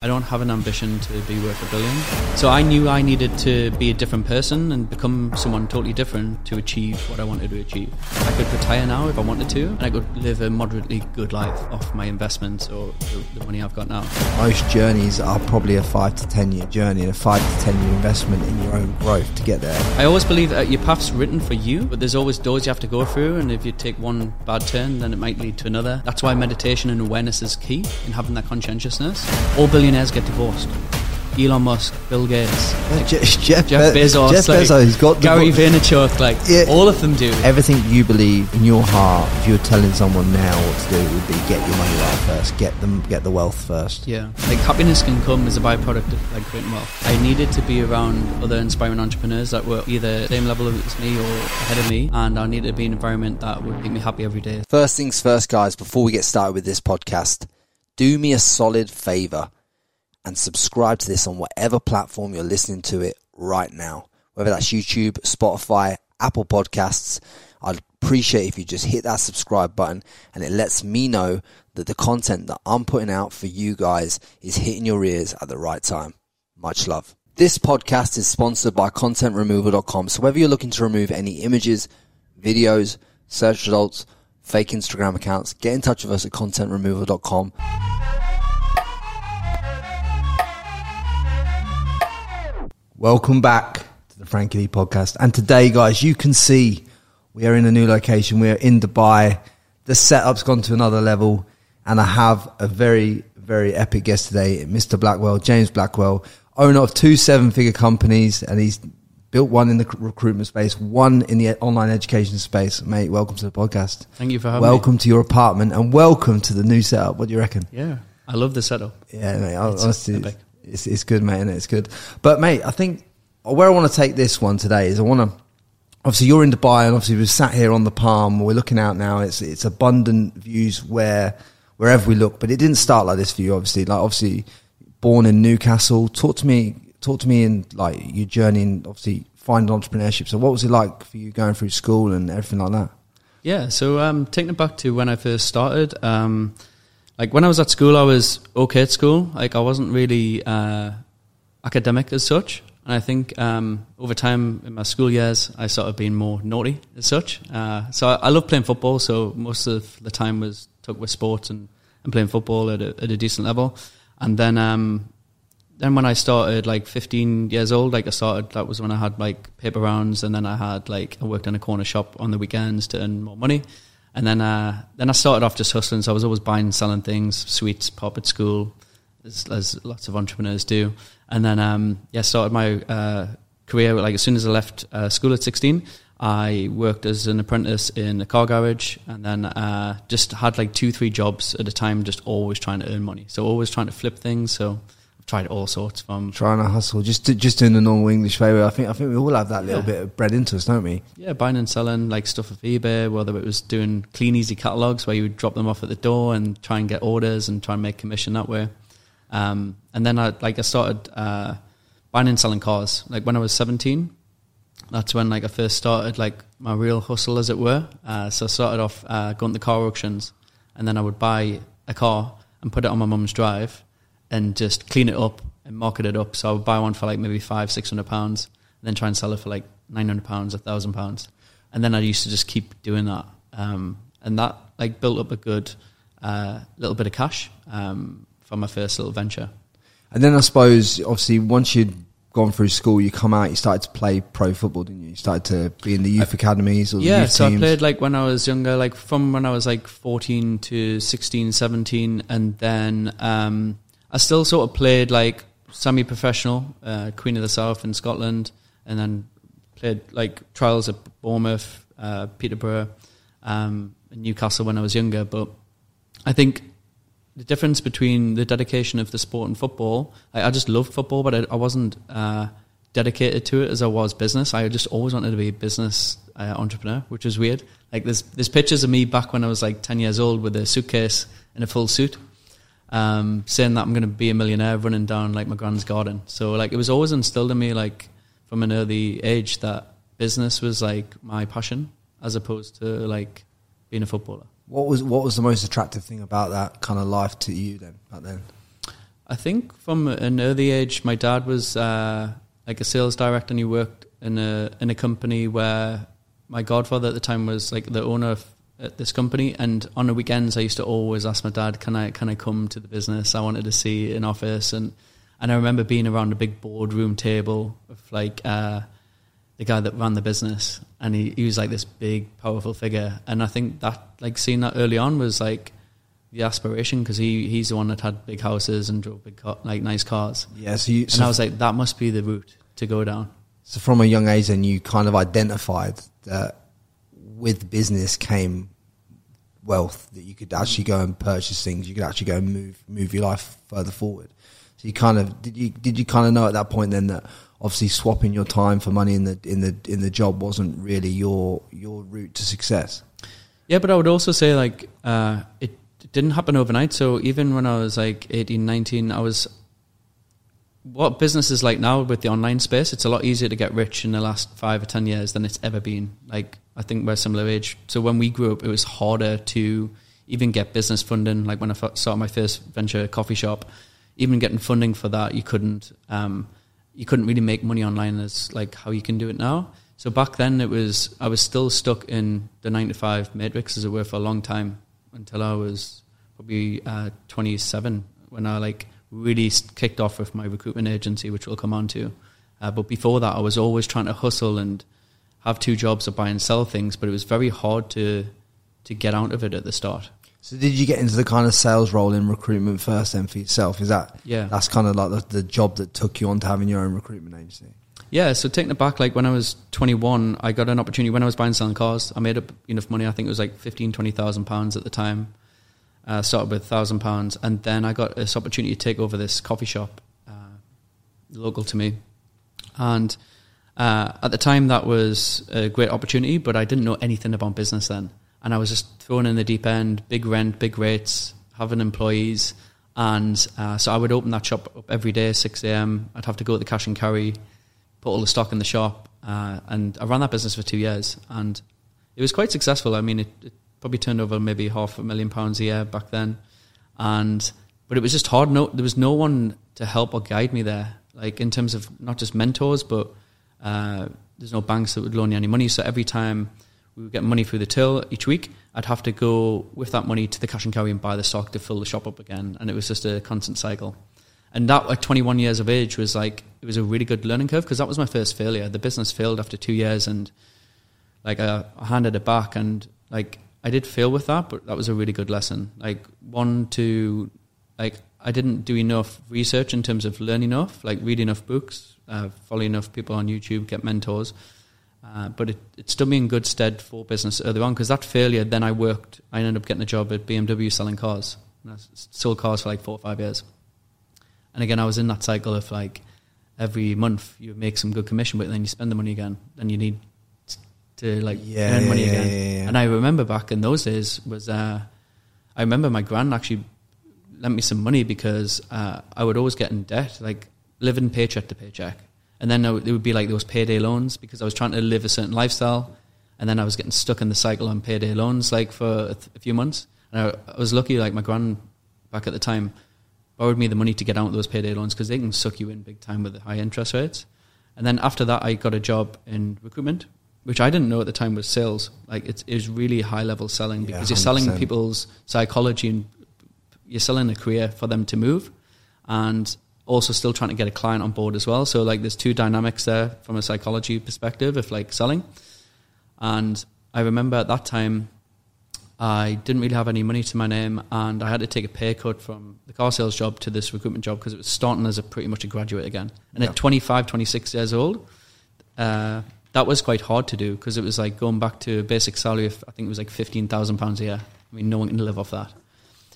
I don't have an ambition to be worth a billion. So I knew I needed to be a different person and become someone totally different to achieve what I wanted to achieve. I could retire now if I wanted to, and I could live a moderately good life off my investments or the, the money I've got now. Most journeys are probably a five to ten year journey and a five to ten year investment in your own growth to get there. I always believe that your path's written for you, but there's always doors you have to go through, and if you take one bad turn, then it might lead to another. That's why meditation and awareness is key in having that conscientiousness. All billionaires get divorced. Elon Musk, Bill Gates, uh, like Jeff, Jeff, Jeff Bezos, Jeff like Bezos got Gary Vaynerchuk, like yeah. all of them do. Everything you believe in your heart, if you're telling someone now what to do, would be get your money right first, get them, get the wealth first. Yeah, like happiness can come as a byproduct of like creating wealth. I needed to be around other inspiring entrepreneurs that were either same level as me or ahead of me, and I needed to be in an environment that would make me happy every day. First things first, guys. Before we get started with this podcast, do me a solid favor and subscribe to this on whatever platform you're listening to it right now, whether that's YouTube, Spotify, Apple Podcasts. I'd appreciate if you just hit that subscribe button and it lets me know that the content that I'm putting out for you guys is hitting your ears at the right time. Much love. This podcast is sponsored by contentremoval.com. So whether you're looking to remove any images, videos, search results, fake Instagram accounts, get in touch with us at contentremoval.com. Welcome back to the Frankie Lee podcast. And today, guys, you can see we are in a new location. We are in Dubai. The setup's gone to another level. And I have a very, very epic guest today, Mr. Blackwell, James Blackwell, owner of two seven figure companies. And he's built one in the recruitment space, one in the online education space. Mate, welcome to the podcast. Thank you for having welcome me. Welcome to your apartment and welcome to the new setup. What do you reckon? Yeah, I love the setup. Yeah, mate, honestly, epic it's, it's good, mate, and it's good. But mate, I think where I want to take this one today is I want to. Obviously, you're in Dubai, and obviously we've sat here on the palm. We're looking out now. It's it's abundant views where wherever we look. But it didn't start like this for you, obviously. Like obviously, born in Newcastle. Talk to me. Talk to me in like your journey in obviously finding entrepreneurship. So what was it like for you going through school and everything like that? Yeah, so um, taking it back to when I first started, um, like when I was at school, I was okay at school. Like I wasn't really uh, academic as such. And I think um, over time in my school years, I sort of been more naughty as such. Uh, so I, I love playing football. So most of the time was took with sports and, and playing football at a, at a decent level. And then um, then when I started, like 15 years old, like I started, that was when I had like paper rounds, and then I had like I worked in a corner shop on the weekends to earn more money. And then, uh, then I started off just hustling. So I was always buying and selling things, sweets, pop at school, as, as lots of entrepreneurs do. And then, um, yeah, started my uh, career like as soon as I left uh, school at 16. I worked as an apprentice in a car garage, and then uh, just had like two, three jobs at a time, just always trying to earn money. So always trying to flip things. So tried all sorts from trying to hustle, just to, just doing the normal English way. I think I think we all have that little yeah. bit of bred into us, don't we? Yeah, buying and selling like stuff off eBay, whether it was doing Kleeneze catalogs where you would drop them off at the door and try and get orders and try and make commission that way. Um, and then I like I started uh, buying and selling cars. Like when I was seventeen, that's when like I first started like my real hustle, as it were. Uh, so I started off uh, going to car auctions, and then I would buy a car and put it on my mum's drive and just clean it up and market it up. So I would buy one for like maybe five, six hundred pounds, and then try and sell it for like nine hundred pounds, a thousand pounds, and then I used to just keep doing that, um, and that like built up a good uh, little bit of cash um, for my first little venture. And then I suppose, obviously, once you'd gone through school, you come out, you started to play pro football, didn't you? You started to be in the youth academies or yeah. so teams. Yeah, I played like when I was younger, like from when I was like fourteen to 16, 17, and then. Um, I still sort of played like semi-professional, uh, Queen of the South in Scotland, and then played like trials at Bournemouth, uh, Peterborough, um, Newcastle when I was younger. But I think the difference between the dedication of the sport and football, I, I just loved football, but I, I wasn't uh, dedicated to it as I was business. I just always wanted to be a business uh, entrepreneur, which was weird. Like there's there's pictures of me back when I was like ten years old with a suitcase and a full suit um, saying that I'm going to be a millionaire running down like my grand's garden. So like it was always instilled in me like from an early age that business was like my passion as opposed to like being a footballer. What was what was the most attractive thing about that kind of life to you then back then? I think from an early age, my dad was uh, like a sales director, and he worked in a in a company where my godfather at the time was like the owner of at this company. And on the weekends, I used to always ask my dad, "Can I can I come to the business? I wanted to see an office." And and I remember being around a big boardroom table of like uh, the guy that ran the business, and he, he was like this big, powerful figure. And I think that like seeing that early on was like the aspiration because he he's the one that had big houses and drove big car, like nice cars. Yeah, so you, And I was like, that must be the route to go down. so from a young age, then you kind of identified that with business came wealth that you could actually go and purchase things. You could actually go and move move your life further forward. So you kind of did you did you kind of know at that point then that obviously swapping your time for money in the in the in the job wasn't really your your route to success. Yeah, but I would also say like uh, it, it didn't happen overnight. So even when I was like 18, 19, I was what business is like now with the online space. It's a lot easier to get rich in the last five or ten years than it's ever been. Like I think we're similar age. So when we grew up, it was harder to even get business funding. Like when I started my first venture coffee shop, even getting funding for that, you couldn't. Um, you couldn't really make money online as like how you can do it now. So back then, it was I was still stuck in the nine to five matrix, as it were, for a long time until I was probably uh, twenty seven when I like really kicked off with my recruitment agency, which we'll come on to. Uh, but before that, I was always trying to hustle and have two jobs to buy and sell things, but it was very hard to to get out of it at the start. So did you get into the kind of sales role in recruitment first then for yourself? Is that Yeah. that's kind of like the, the job that took you on to having your own recruitment agency? Yeah, so taking it back, like when I was 21, I got an opportunity when I was buying and selling cars. I made up enough money. I think it was like 15, 20,000 pounds at the time. Uh, started with thousand pounds, and then I got this opportunity to take over this coffee shop uh, local to me. And uh, at the time, that was a great opportunity, but I didn't know anything about business then. And I was just thrown in the deep end, big rent, big rates, having employees. And uh, so I would open that shop up every day, 6 a.m. I'd have to go to the cash and carry, put all the stock in the shop. Uh, and I ran that business for two years. And it was quite successful. I mean, it, it probably turned over maybe half a million pounds a year back then. And but it was just hard. No, there was no one to help or guide me there. Like in terms of not just mentors, but uh, there's no banks that would loan you any money. So every time we would get money through the till each week, I'd have to go with that money to the cash and carry and buy the stock to fill the shop up again. And it was just a constant cycle. And that at 21 years of age was like it was a really good learning curve because that was my first failure. The business failed after two years, and like I, I handed it back, and like I did fail with that, but that was a really good lesson. Like one to like I didn't do enough research in terms of learn enough, like read enough books, uh, follow enough people on YouTube, get mentors. Uh, but it, it stood me in good stead for business early on because that failure, then I worked, I ended up getting a job at BMW selling cars. And I sold cars for like four or five years. And again, I was in that cycle of like every month you make some good commission, but then you spend the money again. Then you need to like Yeah, earn money yeah, again. yeah. And I remember back in those days was uh, I remember my grand actually lent me some money because uh, I would always get in debt, like living paycheck to paycheck. And then it would be like those payday loans because I was trying to live a certain lifestyle. And then I was getting stuck in the cycle on payday loans like for a, th- a few months. And I, I was lucky, like my grand back at the time borrowed me the money to get out of those payday loans because they can suck you in big time with the high interest rates. And then after that, I got a job in recruitment, which I didn't know at the time was sales. Like it's, it was really high level selling Yeah, because you're selling people's psychology and you're selling a career for them to move, and also still trying to get a client on board as well. So like there's two dynamics there from a psychology perspective of like selling. And I remember at that time, I didn't really have any money to my name, and I had to take a pay cut from the car sales job to this recruitment job because it was starting as a pretty much a graduate again. And Yeah. at 25, 26 years old, uh, that was quite hard to do because it was like going back to a basic salary of I think it was like fifteen thousand pounds a year. I mean, no one can live off that.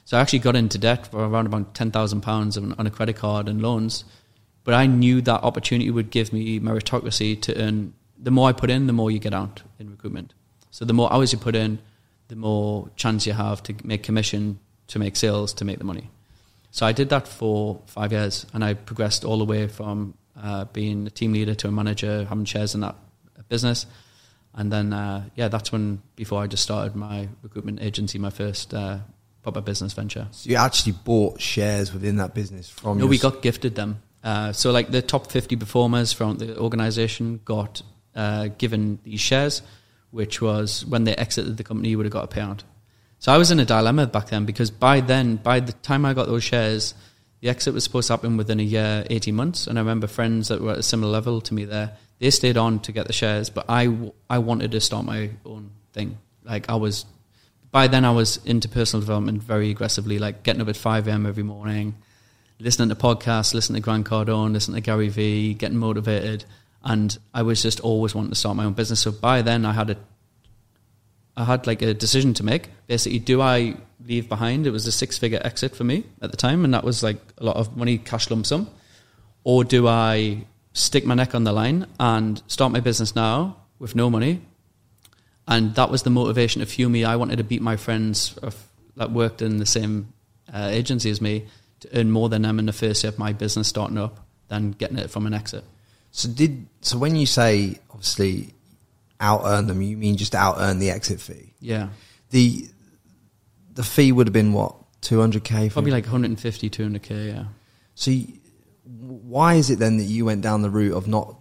So I actually got into debt for around about ten thousand pounds on on a credit card and loans. But I knew that opportunity would give me meritocracy to earn. The more I put in, the more you get out in recruitment. So the more hours you put in, the more chance you have to make commission, to make sales, to make the money. So I did that for five years, and I progressed all the way from uh, being a team leader to a manager, having shares in that business, and then uh, yeah, that's when before I just started my recruitment agency, my first uh, proper business venture. So you actually bought shares within that business from. No, we got gifted them. Uh, so like the top 50 performers from the organization got uh, given these shares, which was when they exited the company, you would have got a payout. So I was in a dilemma back then because by then, by the time I got those shares, the exit was supposed to happen within a year, 18 months. And I remember friends that were at a similar level to me there, they stayed on to get the shares, but I, I wanted to start my own thing. Like I was, by then I was into personal development very aggressively, like getting up at 5 a.m. every morning, listening to podcasts, listening to Grant Cardone, listening to Gary Vee, getting motivated. And I was just always wanting to start my own business. So by then I had a I had like a decision to make. Basically, do I leave behind? It was a six figure exit for me at the time, and that was like a lot of money, cash lump sum. Or do I stick my neck on the line and start my business now with no money? And that was the motivation to fuel me. I wanted to beat my friends of, that worked in the same uh, agency as me to earn more than them in the first year of my business starting up than getting it from an exit. So did so when you say obviously out earn them, you mean just out earn the exit fee? Yeah. The the fee would have been what two hundred k. Probably like 150, 200k, yeah. So you, why is it then that you went down the route of not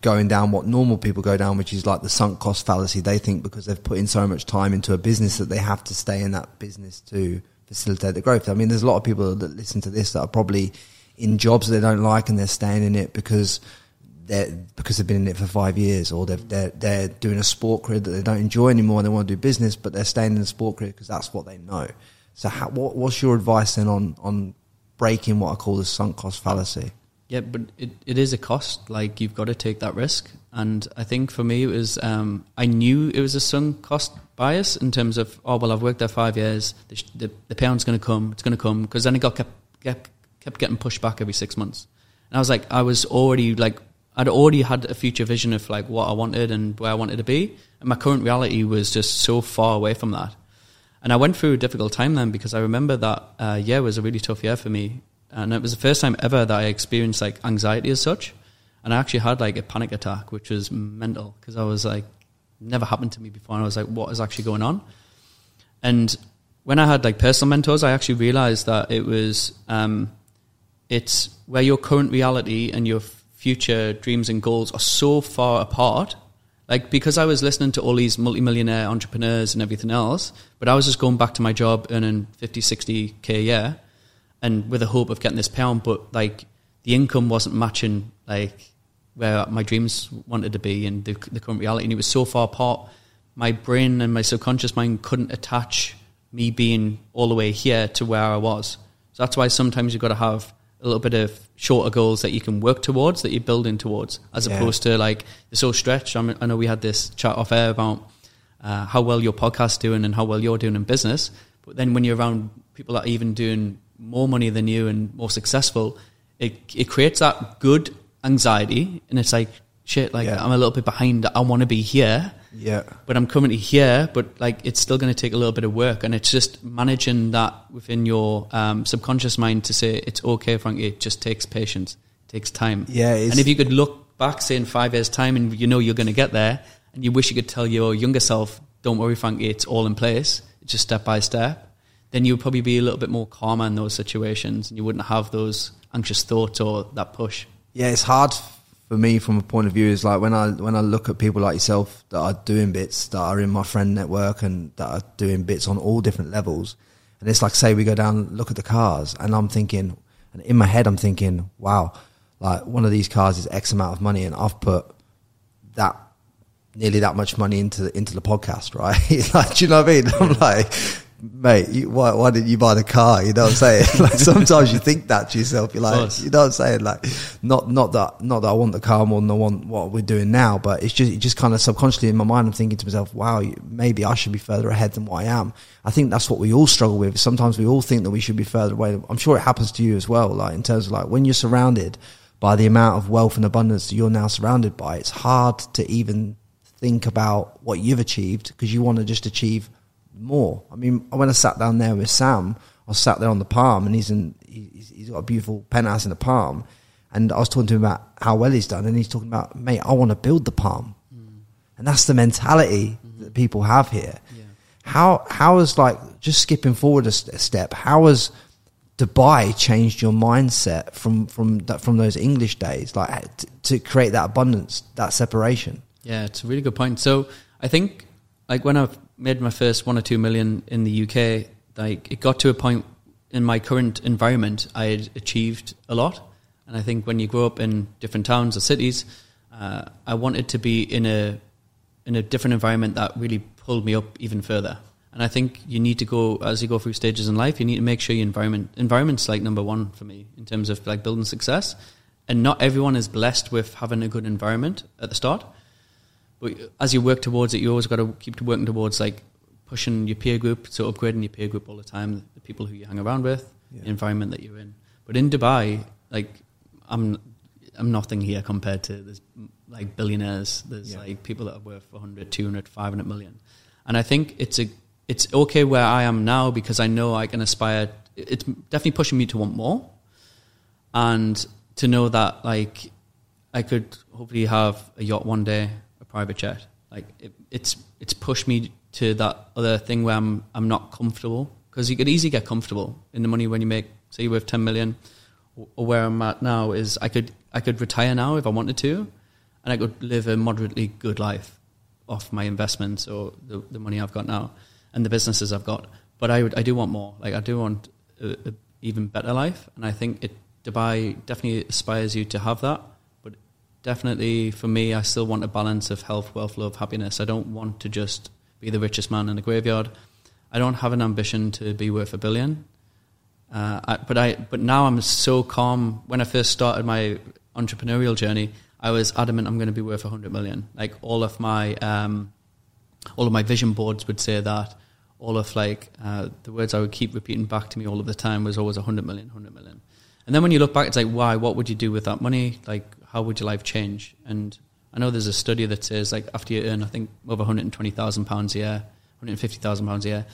going down what normal people go down, which is like the sunk cost fallacy? They think because they've put in so much time into a business that they have to stay in that business to facilitate the growth. I mean, there's a lot of people that listen to this that are probably in jobs they don't like and they're staying in it because they're because they've been in it for five years, or they've, they're they're doing a sport career that they don't enjoy anymore and they want to do business, but they're staying in the sport career because that's what they know. So, how, what, what's your advice then on on breaking what I call the sunk cost fallacy? Yeah, but it, it is a cost. Like you've got to take that risk. And I think for me, it was um, I knew it was a sunk cost bias in terms of oh well, I've worked there five years. The the, the going to come. It's going to come because then it got kept, kept kept getting pushed back every six months. And I was like, I was already like I'd already had a future vision of like what I wanted and where I wanted to be, and my current reality was just so far away from that. And I went through a difficult time then because I remember that uh, year was a really tough year for me, and it was the first time ever that I experienced like anxiety as such, and I actually had like a panic attack, which was mental because I was like never happened to me before, and I was like, what is actually going on? And when I had like personal mentors, I actually realized that it was um, it's where your current reality and your future dreams and goals are so far apart. Like because I was listening to all these multimillionaire entrepreneurs and everything else, but I was just going back to my job earning 50, 60k a year and with the hope of getting this pound, but like the income wasn't matching like where my dreams wanted to be and the, the current reality. And it was so far apart. My brain and my subconscious mind couldn't attach me being all the way here to where I was. So that's why sometimes you've got to have a little bit of shorter goals that you can work towards, that you're building towards, as Yeah. opposed to like they're so stretched. I, mean, I know we had this chat off air about uh, how well your podcast's doing and how well you're doing in business. But then when you're around people that are even doing more money than you and more successful, it it creates that good anxiety, and it's like shit. Like Yeah. I'm a little bit behind. I want to be here Yeah, but I'm currently here, but like it's still going to take a little bit of work, and it's just managing that within your um, subconscious mind to say it's okay, Frankie. It just takes patience, it takes time. Yeah, and if you could look back, say in five years' time, and you know you're going to get there, and you wish you could tell your younger self, "Don't worry, Frankie, it's all in place. It's just step by step." Then you would probably be a little bit more calmer in those situations, and you wouldn't have those anxious thoughts or that push. yeah. It's hard for me from a point of view. Is like when I when I look at people like yourself that are doing bits that are in my friend network and that are doing bits on all different levels, and it's like say we go down look at the cars, and I'm thinking, and in my head I'm thinking, wow, like one of these cars is X amount of money, and I've put that nearly that much money into the, into the podcast, right? like, do you know what I mean? I'm like, mate, you, why, why didn't you buy the car? You know what I'm saying? like sometimes you think that to yourself. You're like, you know what I'm saying? Like, not not that not that I want the car more than I want what we're doing now, but it's just it just kind of subconsciously in my mind, I'm thinking to myself, wow, you- maybe I should be further ahead than what I am. I think that's what we all struggle with. Sometimes we all think that we should be further away. I'm sure it happens to you as well. Like in terms of like when you're surrounded by the amount of wealth and abundance that you're now surrounded by, it's hard to even think about what you've achieved because you want to just achieve more. I mean, when I sat down there with Sam, I sat there on the Palm, and he's in he's, he's got a beautiful penthouse in the Palm, and I was talking to him about how well he's done, and he's talking about, mate, I want to build the Palm, mm. and that's the mentality mm-hmm. that people have here. Yeah. How how has like just skipping forward a step? How has Dubai changed your mindset from from that from those English days, like eh, t- to create that abundance, that separation? Yeah, it's a really good point. So I think like when I've made my first one or two million in the UK, like it got to a point in my current environment I had achieved a lot. And I think when you grow up in different towns or cities, uh, I wanted to be in a in a different environment that really pulled me up even further. And I think you need to go as you go through stages in life. You need to make sure your environment environment's like number one for me in terms of like building success. And not everyone is blessed with having a good environment at the start. But as you work towards it, you always got to keep working towards like pushing your peer group, so upgrading your peer group all the time, the people who you hang around with, Yeah. the environment that you're in. But in Dubai, like I'm, I'm nothing here compared to there's like billionaires. There's Yeah. like people that are worth 100, 200, 500 million, and I think it's a it's okay where I am now because I know I can aspire. It's definitely pushing me to want more, and to know that like I could hopefully have a yacht one day, private jet. Like it, it's it's pushed me to that other thing where I'm I'm not comfortable because you could easily get comfortable in the money when you make say you're worth ten million, or, or where I'm at now is I could I could retire now if I wanted to, and I could live a moderately good life off my investments or the, the money I've got now and the businesses I've got. But I would I do want more. Like I do want a, a even better life, and I think it Dubai definitely aspires you to have that. Definitely for me, I still want a balance of health, wealth, love, happiness. I don't want to just be the richest man in the graveyard. I don't have an ambition to be worth a billion. Uh, I, but I but now I'm so calm. When I first started my entrepreneurial journey, I was adamant I'm going to be worth 100 million. Like all of my um, all of my vision boards would say that. All of like uh, the words I would keep repeating back to me all of the time was always 100 million, 100 million. And then when you look back, it's like, why? What would you do with that money? Like, how would your life change? And I know there's a study that says like after you earn, I think over 120,000 pounds a year, 150,000 pounds a year,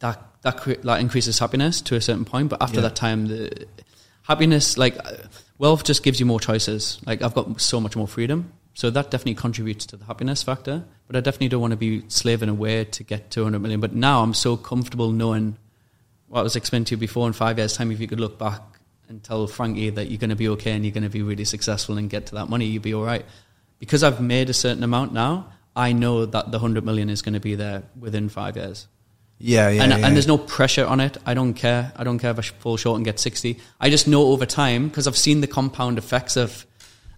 that that cre- that increases happiness to a certain point. But after Yeah. that time, the happiness, like wealth, just gives you more choices. Like I've got so much more freedom, so that definitely contributes to the happiness factor. But I definitely don't want to be slaving away to get to 100 million. But now I'm so comfortable knowing what I was explaining to you before. In five years' time, if you could look back and tell Frankie that you're going to be okay and you're going to be really successful and get to that money, you'll be all right. Because I've made a certain amount now, I know that the 100 million is going to be there within five years Yeah, yeah, and, yeah. and there's no pressure on it. I don't care. I don't care if I fall short and get 60. I just know over time, because I've seen the compound effects of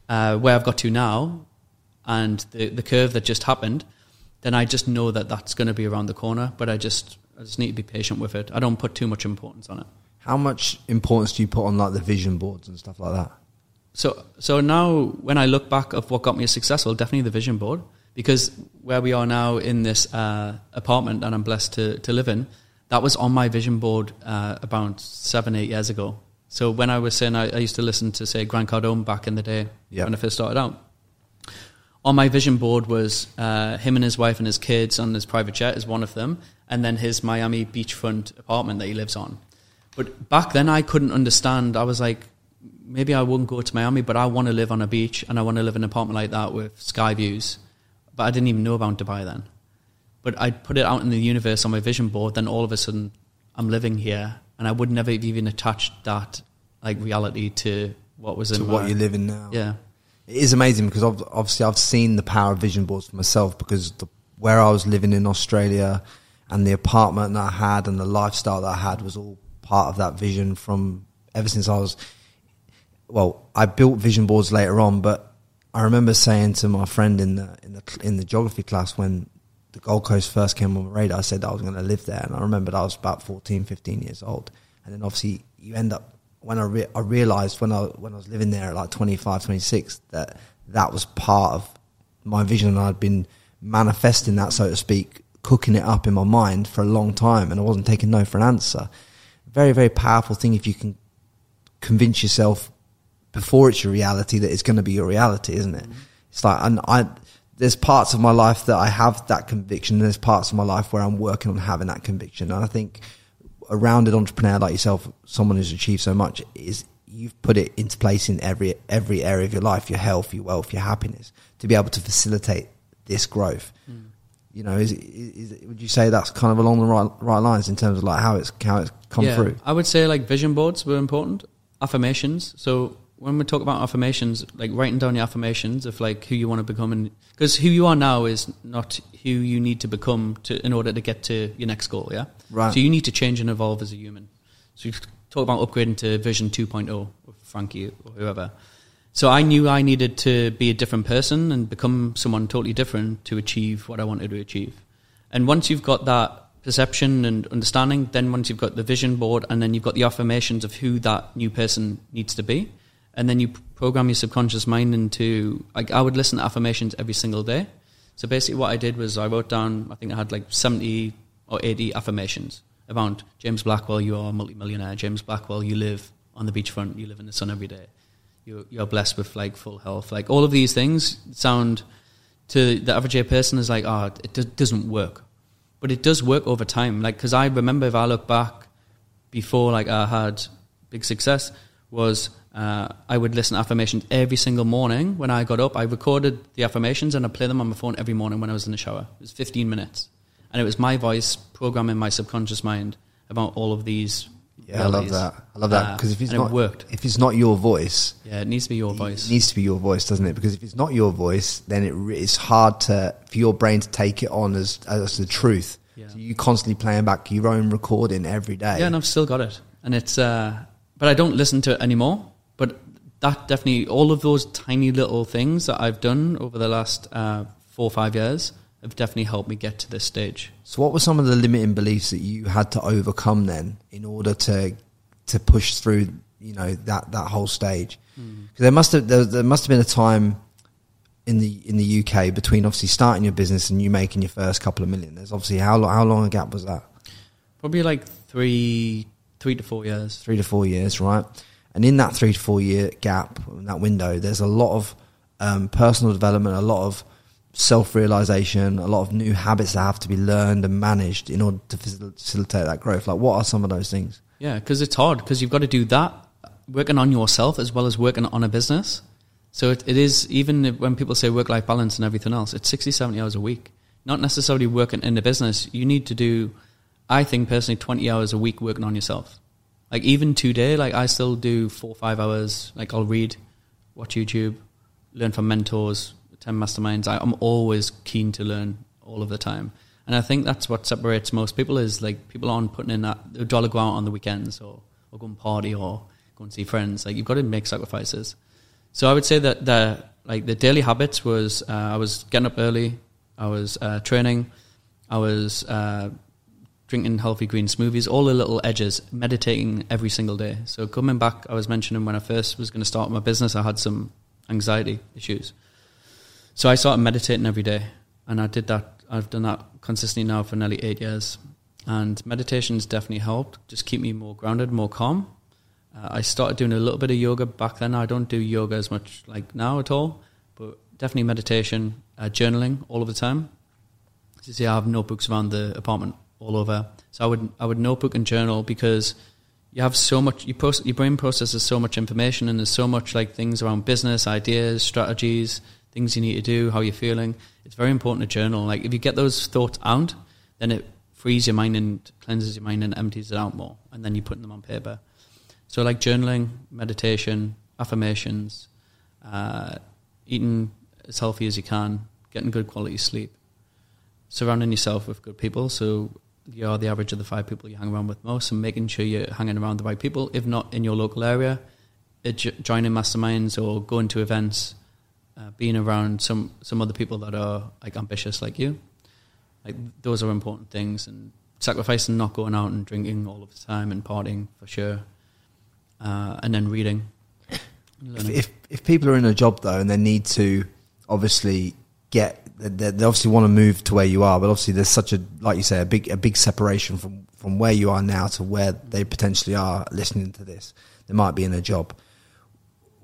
uh, where I've got to now and the, the curve that just happened, then I just know that that's going to be around the corner. But I just, I just need to be patient with it. I don't put too much importance on it. How much importance do you put on like the vision boards and stuff like that? So, so now when I look back of what got me successful, definitely the vision board. Because where we are now in this uh, apartment that I'm blessed to, to live in, that was on my vision board uh, about seven, eight years ago. So when I was saying I, I used to listen to say Grant Cardone back in the day Yeah. when I first started out. On my vision board was uh, him and his wife and his kids on his private jet is one of them, and then his Miami beachfront apartment that he lives on. But back then, I couldn't understand. I was like, maybe I wouldn't go to Miami, but I want to live on a beach and I want to live in an apartment like that with sky views. But I didn't even know about Dubai then. But I put it out in the universe on my vision board. Then all of a sudden, I'm living here, and I would never have even attached that like reality to what was in what my- you're living now. Yeah, It is amazing because ob- obviously I've seen the power of vision boards for myself because the, where I was living in Australia and the apartment that I had and the lifestyle that I had was all part of that vision from ever since I was. Well, I built vision boards later on, but I remember saying to my friend in the in the in the geography class when the Gold Coast first came on my radar, I said I was going to live there, and I remembered I was about 14, 15 years old, and then obviously you end up when I re- I realized when I when I was living there at like 25, 26 that that was part of my vision, and I'd been manifesting that, so to speak, cooking it up in my mind for a long time, and I wasn't taking no for an answer. Very, very powerful thing if you can convince yourself before it's your reality that it's going to be your reality, isn't it? Mm-hmm. It's like, and I, there's parts of my life that I have that conviction. And there's parts of my life where I'm working on having that conviction. And I think a rounded entrepreneur like yourself, someone who's achieved so much, is you've put it into place in every every area of your life, your health, your wealth, your happiness, to be able to facilitate this growth. Mm. You know, is, is, is would you say that's kind of along the right right lines in terms of like how it's how it's come yeah, through? I would say like vision boards were important. Affirmations. So when we talk about affirmations, like writing down your affirmations of like who you want to become, and because who you are now is not who you need to become to in order to get to your next goal. Yeah, Right. So you need to change and evolve as a human. So you talk about upgrading to Vision 2.0 with Frankie or whoever. So I knew I needed to be a different person and become someone totally different to achieve what I wanted to achieve. And once you've got that perception and understanding, then once you've got the vision board and then you've got the affirmations of who that new person needs to be, and then you program your subconscious mind into like I would listen to affirmations every single day. So basically, what I did was I wrote down. I think I had like seventy or eighty affirmations around James Blackwell. You are a multimillionaire. James Blackwell. You live on the beachfront. You live in the sun every day. You you're blessed with like full health. Like all of these things sound to the average person is like, oh, it do- doesn't work, but it does work over time. Like because I remember if I look back before like I had big success was uh, I would listen to affirmations every single morning when I got up. I recorded the affirmations and I play them on my phone every morning when I was in the shower. It was 15 minutes, and it was my voice programming my subconscious mind about all of these. Yeah, I love that. I love that Uh, because if it's not it worked. if it's not your voice, Yeah, it needs to be your voice. It needs to be your voice, doesn't it? Because if it's not your voice, then it re- it's hard to for your brain to take it on as as the truth. Yeah. So you constantly playing back your own recording every day. Yeah, and I've still got it, and it's. Uh, but I don't listen to it anymore. But that definitely, all of those tiny little things that I've done over the last uh, four or five years have definitely helped me get to this stage. So, what were some of the limiting beliefs that you had to overcome then in order to to push through? You know that that whole stage. Because there must have there, there must have been a time in the in the UK between obviously starting your business and you making your first couple of million. There's obviously how long how long a gap was that? Probably like three, three to four years. three to four years, right? And in that three to four year gap, in that window, there's a lot of um, personal development, a lot of self realization, a lot of new habits that have to be learned and managed in order to facilitate that growth. Like, what are some of those things? Yeah, because it's hard because you've got to do that, working on yourself as well as working on a business. So it, it is, even when people say work life balance and everything else, it's 60, 70 hours a week. Not necessarily working in the business. You need to do, I think personally, 20 hours a week working on yourself. Like even today, like I still do four five hours. Like I'll read, watch YouTube, learn from mentors, attend masterminds. I, I'm always keen to learn all of the time. And I think that's what separates most people is like people aren't putting in that they'd rather go out on the weekends or, or go and party or go and see friends. Like you've got to make sacrifices. So I would say that the like the daily habits was uh, I was getting up early, I was uh, training, I was uh, drinking healthy green smoothies, all the little edges, meditating every single day. So coming back, I was mentioning when I first was going to start my business, I had some anxiety issues. So I started meditating every day, and I did that. I've done that consistently now for nearly eight years, and meditation's definitely helped. Just keep me more grounded, more calm. Uh, I started doing a little bit of yoga back then. I don't do yoga as much like now at all, but definitely meditation, uh, journaling all of the time. You see, I have notebooks around the apartment all over. So I would I would notebook and journal because you have so much. You post, your brain processes so much information, and there's so much like things around business ideas, strategies, things you need to do, how you're feeling. It's very important to journal. Like if you get those thoughts out, then it frees your mind and cleanses your mind and empties it out more, and then you put them on paper. So like journaling, meditation, affirmations, uh, eating as healthy as you can, getting good quality sleep, surrounding yourself with good people. So you are the average of the five people you hang around with most, and making sure you're hanging around the right people. If not in your local area, uh, jo- joining masterminds or going to events, uh, being around some some other people that are like ambitious like you. Like those are important things, and sacrificing not going out and drinking all of the time and partying for sure, uh, and then reading. If, if if people are in a job though and they need to obviously get they, they obviously want to move to where you are, but obviously there's such a like you say a big a big separation from from where you are now to where they potentially are listening to this. They might be in a job.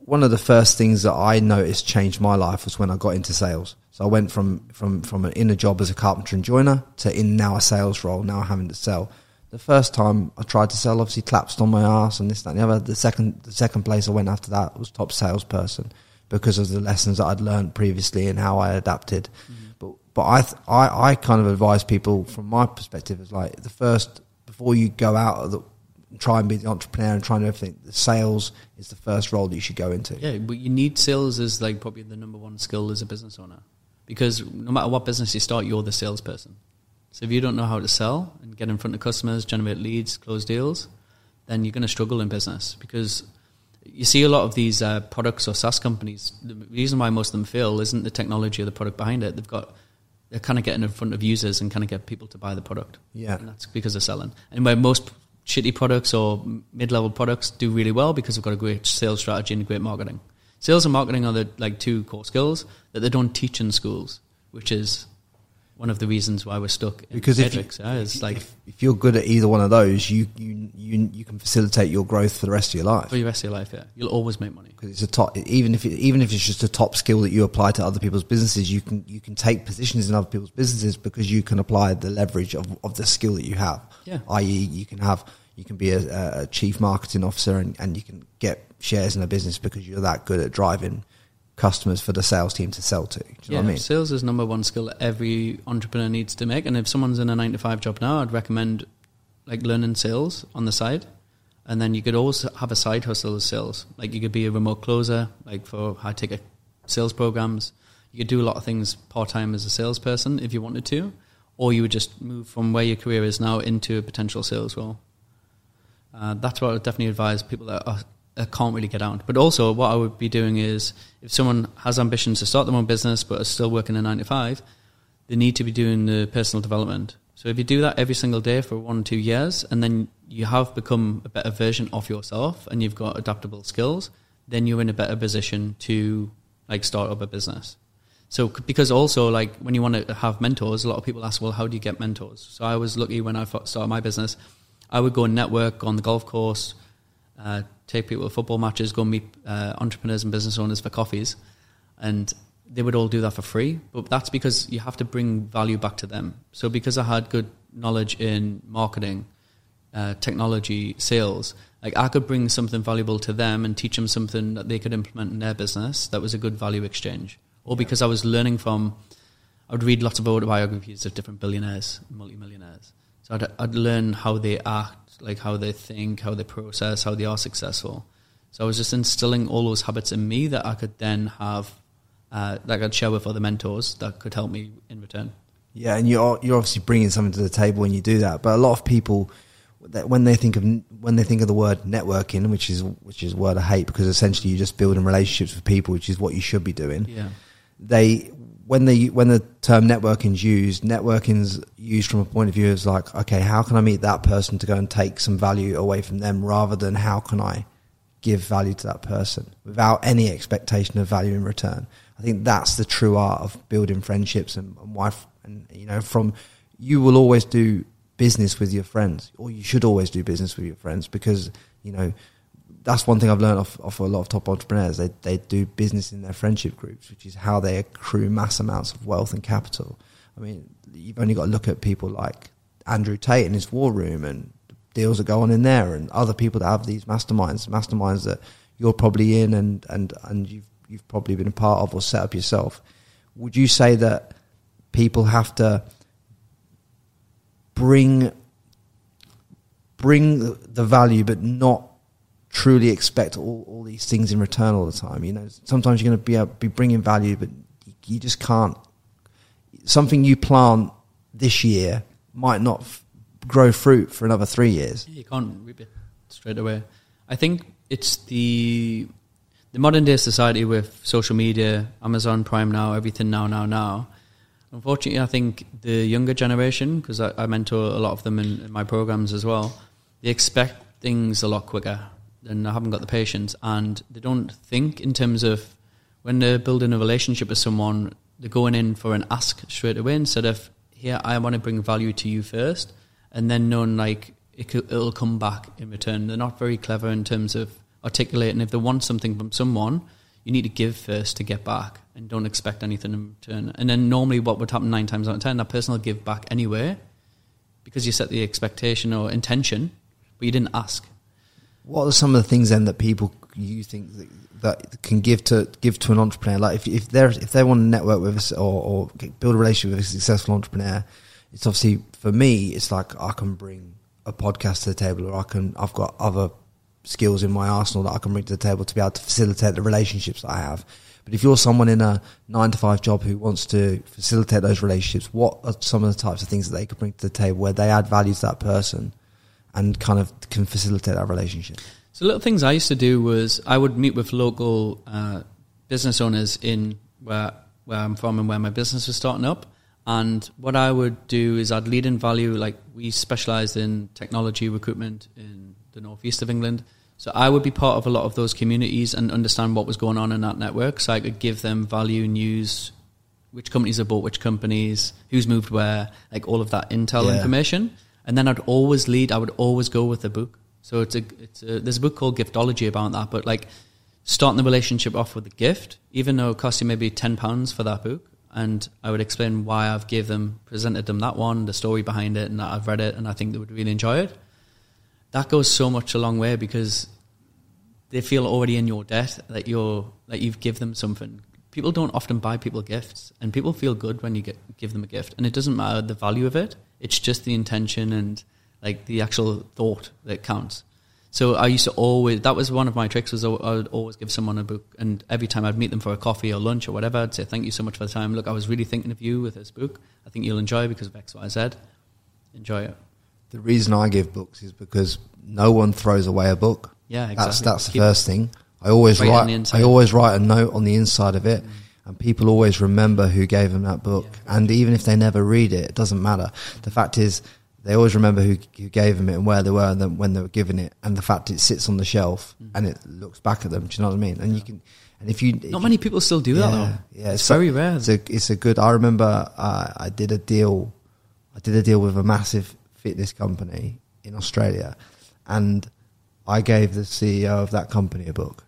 One of the first things that I noticed changed my life was when I got into sales. So I went from from from an inner job as a carpenter and joiner to in now a sales role, now having to sell. The first time I tried to sell, obviously collapsed on my ass and this, that, and the other. The second, the second place I went after that was top salesperson because of the lessons that I'd learned previously and how I adapted. Mm-hmm. But But I, th- I, I kind of advise people from my perspective is like the first before you go out of the try and be the entrepreneur and try and do everything. The sales is the first role that you should go into. Yeah, but you need sales as like probably the number one skill as a business owner, because no matter what business you start, you're the salesperson. So if you don't know how to sell and get in front of customers, generate leads, close deals, then you're going to struggle in business because you see a lot of these uh, products or SaaS companies. The reason why most of them fail isn't the technology or the product behind it. They've got they're kind of getting in front of users and kind of get people to buy the product. Yeah, and that's because they're selling. And where most shitty products or mid-level products do really well because they've got a great sales strategy and great marketing. Sales and marketing are the like two core skills that they don't teach in schools, which is one of the reasons why we're stuck. In because if, Edrix, you, like if, if, you're good at either one of those, you, you you you can facilitate your growth for the rest of your life. For the rest of your life, yeah, you'll always make money because it's a top. Even if it, even if it's just a top skill that you apply to other people's businesses, you can you can take positions in other people's businesses because you can apply the leverage of, of the skill that you have. Yeah, i.e., you can have you can be a, a chief marketing officer and, and you can get shares in a business because you're that good at driving customers for the sales team to sell to. yeah, I mean? sales is number one skill that every entrepreneur needs to make. And if someone's in a nine to five job now, I'd recommend like learning sales on the side. And then you could also have a side hustle as sales. Like you could be a remote closer, like for high ticket sales programs. You could do a lot of things part time as a salesperson if you wanted to, or you would just move from where your career is now into a potential sales role. Uh, that's what I would definitely advise people that are I can't really get out. But also, what I would be doing is if someone has ambitions to start their own business but are still working a nine to five, they need to be doing the personal development. So if you do that every single day for one or two years, and then you have become a better version of yourself, and you've got adaptable skills, then you're in a better position to like start up a business. So because also like when you want to have mentors, a lot of people ask, well, how do you get mentors? So I was lucky when I started my business, I would go and network on the golf course uh, take people to football matches, go meet uh, entrepreneurs and business owners for coffees, and they would all do that for free. But that's because you have to bring value back to them. So because I had good knowledge in marketing, uh, technology, sales, like I could bring something valuable to them and teach them something that they could implement in their business. That was a good value exchange. Or because I was learning from, I would read lots of autobiographies of different billionaires, multimillionaires. So I'd, I'd learn how they act like how they think, how they process, how they are successful. So I was just instilling all those habits in me that I could then have, uh, that I could share with other mentors that could help me in return. Yeah, and you're you're obviously bringing something to the table when you do that. But a lot of people, that when they think of when they think of the word networking, which is which is a word I hate because essentially you're just building relationships with people, which is what you should be doing. Yeah. They when the when the term networking is used, networking's used from a point of view as like, okay, how can I meet that person to go and take some value away from them, rather than how can I give value to that person without any expectation of value in return. I think that's the true art of building friendships and, and why, and you know, from you will always do business with your friends, or you should always do business with your friends because you know that's one thing I've learned off, off a lot of top entrepreneurs. They they do business in their friendship groups, which is how they accrue mass amounts of wealth and capital. I mean, you've only got to look at people like Andrew Tate and his War Room and deals that go on in there, and other people that have these masterminds, masterminds that you're probably in and and and you've you've probably been a part of or set up yourself. Would you say that people have to bring bring the value, but not truly expect all, all these things in return all the time. You know, sometimes you're going to be able, be bringing value, but you just can't. Something you plant this year might not f- grow fruit for another three years. You can't reap it straight away. I think it's the the modern day society with social media, Amazon Prime now, everything now, now, now. Unfortunately, I think the younger generation, because I, I, mentor a lot of them in, in my programs as well, they expect things a lot quicker and I haven't got the patience, and they don't think in terms of when they're building a relationship with someone, they're going in for an ask straight away instead of here I want to bring value to you first, and then knowing like it it'll come back in return. They're not very clever in terms of articulating. If they want something from someone, you need to give first to get back, and don't expect anything in return. And then normally, what would happen nine times out of ten, that person will give back anyway, because you set the expectation or intention, but you didn't ask. What are some of the things then that people you think that, that can give to give to an entrepreneur? Like if if they if they want to network with us or, or build a relationship with a successful entrepreneur, it's obviously for me. It's like I can bring a podcast to the table, or I can I've got other skills in my arsenal that I can bring to the table to be able to facilitate the relationships that I have. But if you're someone in a nine to five job who wants to facilitate those relationships, what are some of the types of things that they could bring to the table where they add value to that person and kind of can facilitate that relationship? So little things I used to do was I would meet with local uh, business owners in where where I'm from and where my business was starting up. And what I would do is I'd lead in value. Like we specialised in technology recruitment in the northeast of England. So I would be part of a lot of those communities and understand what was going on in that network. So I could give them value news, which companies have bought which companies, who's moved where, like all of that intel Yeah. information. And then I'd always lead. I would always go with the book. So it's a, it's a there's a book called Giftology about that. But like starting the relationship off with a gift, even though it costs you maybe ten pounds for that book, and I would explain why I've gave them presented them that one, the story behind it, and that I've read it, and I think they would really enjoy it. That goes so much a long way because they feel already in your debt that you're that you've give them something. People don't often buy people gifts, and people feel good when you get, give them a gift, and it doesn't matter the value of it. It's just the intention and like the actual thought that counts. So I used to always that was one of my tricks was I would always give someone a book, and every time I'd meet them for a coffee or lunch or whatever, I'd say thank you so much for the time. Look, I was really thinking of you with this book. I think you'll enjoy it because of X, Y, Z. Enjoy it. The reason I give books is because no one throws away a book. Yeah, That's exactly. that's the Keep- first thing. I always Write write. I always write a note on the inside of it, mm. And people always remember who gave them that book. And even if they never read it, it doesn't matter. The fact is, they always remember who, who gave them it and where they were and then when they were given it. And the fact it sits on the shelf Mm. and it looks back at them. Do you know what I mean? And you can. And if you if Not you- many people still do that though. yeah, it's so- very rare. It's a, it's a good. I remember uh, I did a deal. I did a deal with a massive fitness company in Australia, and I gave the CEO of that company a book.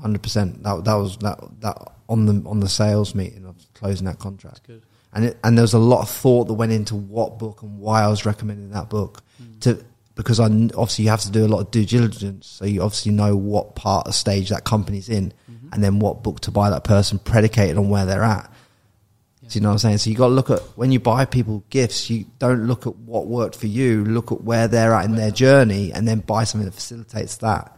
Hundred percent. That that was that that on the on the sales meeting of closing that contract. Good. And it, and there was a lot of thought that went into what book and why I was recommending that book to because I obviously you have to do a lot of due diligence, so you obviously know what part of stage that company's in, and then what book to buy that person predicated on where they're at. Do you know what I'm saying? So you got to look at when you buy people gifts, you don't look at what worked for you. Look at where they're at in their journey, and then buy something that facilitates that.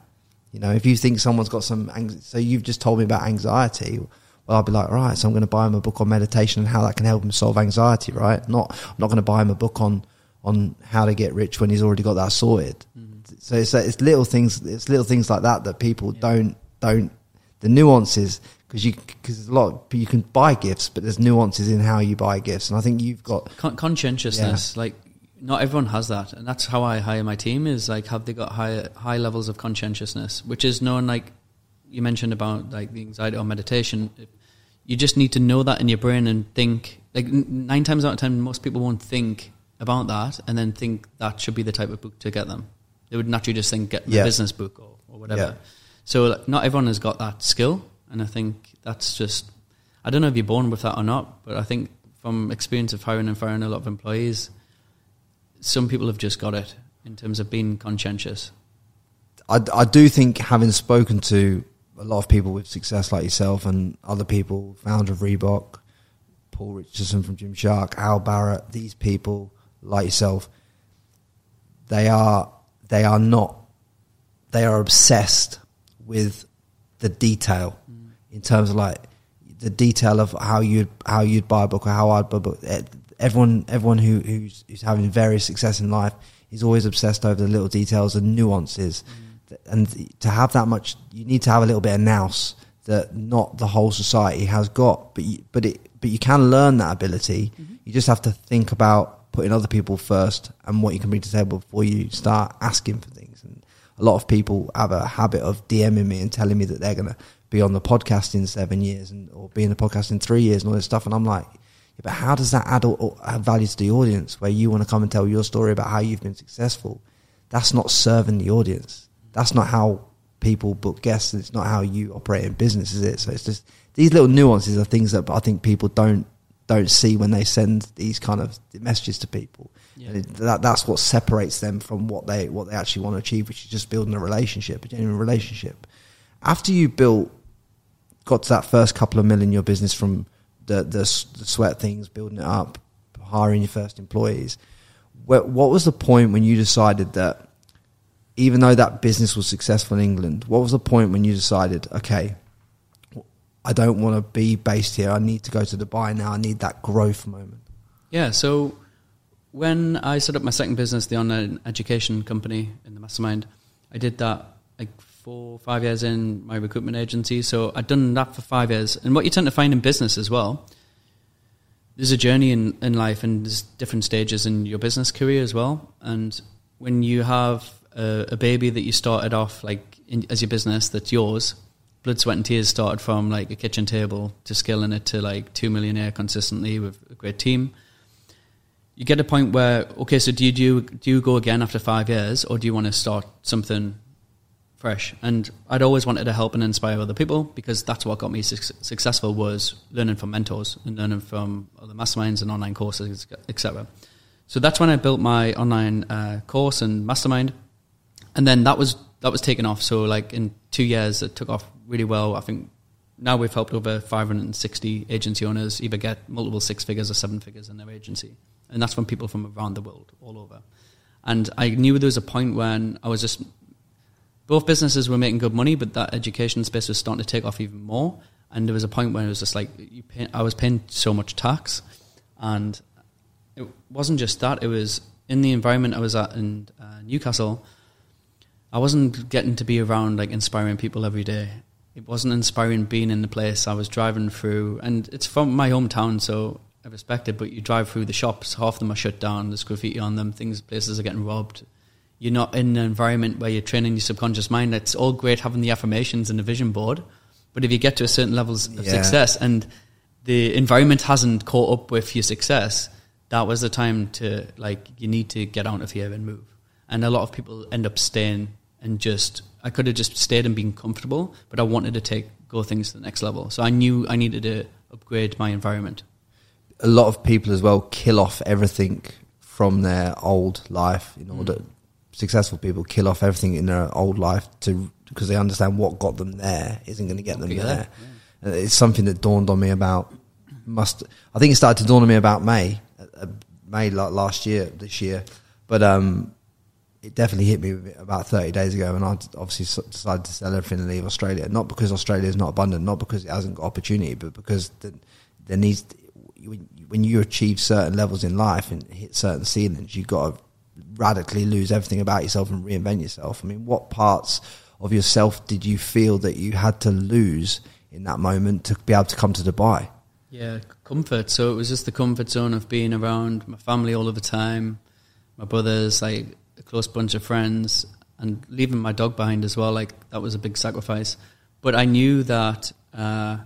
You know, if you think someone's got some, so you've just told me about anxiety. Well, I'll be like, right, so I'm going to buy him a book on meditation and how that can help him solve anxiety, right? Not, I'm not going to buy him a book on on how to get rich when he's already got that sorted. Mm-hmm. So it's it's little things, it's little things like that that people don't don't the nuances because you because a lot you can buy gifts, but there's nuances in how you buy gifts, and I think you've got Con- conscientiousness like not everyone has that and that's how i hire my team is like have they got high high levels of conscientiousness which is known like you mentioned about like the anxiety or meditation you just need to know that in your brain and think like nine times out of ten most people won't think about that and then think that should be the type of book to get them they would naturally just think get Yeah. a business book or, or whatever Yeah. so like, not everyone has got that skill and i think that's just i don't know if you're born with that or not but i think from experience of hiring and firing a lot of employees some people have just got it in terms of being conscientious. I, I do think having spoken to a lot of people with success like yourself and other people, founder of Reebok, Paul Richardson from Gymshark, Al Barrett, these people like yourself, they are they are not they are obsessed with the detail mm. in terms of like the detail of how you'd how you'd buy a book or how I'd buy a book. Eh, Everyone everyone who who's, who's having various success in life is always obsessed over the little details and nuances. Mm. And to have that much, you need to have a little bit of nous that not the whole society has got. But you, but it but you can learn that ability. Mm-hmm. You just have to think about putting other people first and what you can bring to the table before you start asking for things. And a lot of people have a habit of DMing me and telling me that they're going to be on the podcast in seven years and or be in the podcast in three years and all this stuff. And I'm like, but how does that add, or, value to the audience where you want to come and tell your story about how you've been successful? That's not serving the audience. That's not how people book guests. It's not how you operate in business, is it? So it's just these little nuances are things that I think people don't don't see when they send these kind of messages to people. Yeah. It, that that's what separates them from what they what they actually want to achieve, which is just building a relationship, a genuine relationship. After you built, got to that first couple of million in your business from the the, the sweat things, building it up, hiring your first employees. What, what was the point when you decided that, even though that business was successful in England, what was the point when you decided, okay, I don't want to be based here. I need to go to Dubai now. I need that growth moment. Yeah, so when I set up my second business, the online education company in the mastermind, I did that like four, five years in my recruitment agency. So I'd done that for five years. And what you tend to find in business as well, there's a journey in, in life and there's different stages in your business career as well. And when you have a, a baby that you started off like in, as your business that's yours, blood, sweat, and tears started from like a kitchen table to scaling it to like two millionaire consistently with a great team. You get a point where okay, so do you do do you go again after five years, or do you want to start something fresh? And I'd always wanted to help and inspire other people because that's what got me suc successful was learning from mentors and learning from other masterminds and online courses, etc. So that's when I built my online uh, course and mastermind, and then that was that was taken off. So like in two years, it took off really well. I think now we've helped over 560 agency owners either get multiple six figures or seven figures in their agency, and that's from people from around the world, all over. And I knew there was a point when I was just both businesses were making good money, but that education space was starting to take off even more. And there was a point when it was just like pay, I was paying so much tax, and it wasn't just that. It was in the environment I was at in uh, Newcastle. I wasn't getting to be around like inspiring people every day. It wasn't inspiring being in the place I was driving through, and it's from my hometown, so I respect it. But you drive through the shops, half of them are shut down. There's graffiti on them. Things, places are getting robbed. You're not in an environment where you're training your subconscious mind. It's all great having the affirmations and the vision board, but if you get to a certain levels of Yeah. success and the environment hasn't caught up with your success, that was the time to like you need to get out of here and move. And a lot of people end up staying and just I could have just stayed and been comfortable, but I wanted to take go things to the next level. So I knew I needed to upgrade my environment. A lot of people as well kill off everything from their old life in order. Mm. Successful people kill off everything in their old life to because they understand what got them there isn't going to get them Yeah, there. Uh, It's something that dawned on me about must. I think it started to dawn on me about May, uh, May la- last year, this year, but um, it definitely hit me about 30 days ago and I obviously decided to sell everything and leave Australia. Not because Australia is not abundant, not because it hasn't got opportunity, but because the, there needs, when- when you achieve certain levels in life and hit certain ceilings, you've got to radically lose everything about yourself and reinvent yourself. I mean, what parts of yourself did you feel that you had to lose in that moment to be able to come to Dubai? Yeah, comfort. So it was just the comfort zone of being around my family all of the time, my brothers, like a close bunch of friends, and leaving my dog behind as well. Like that was a big sacrifice. But I knew that uh,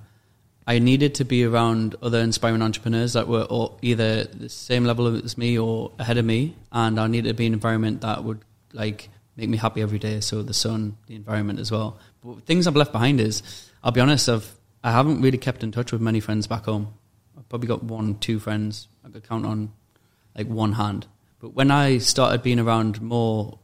I needed to be around other inspiring entrepreneurs that were either the same level as me or ahead of me, and I needed to be in an environment that would like make me happy every day. So the sun, the environment as well. But things I've left behind is, I'll be honest, I've I haven't really kept in touch with many friends back home. I've probably got one, two friends I could count on like one hand. But when I started being around more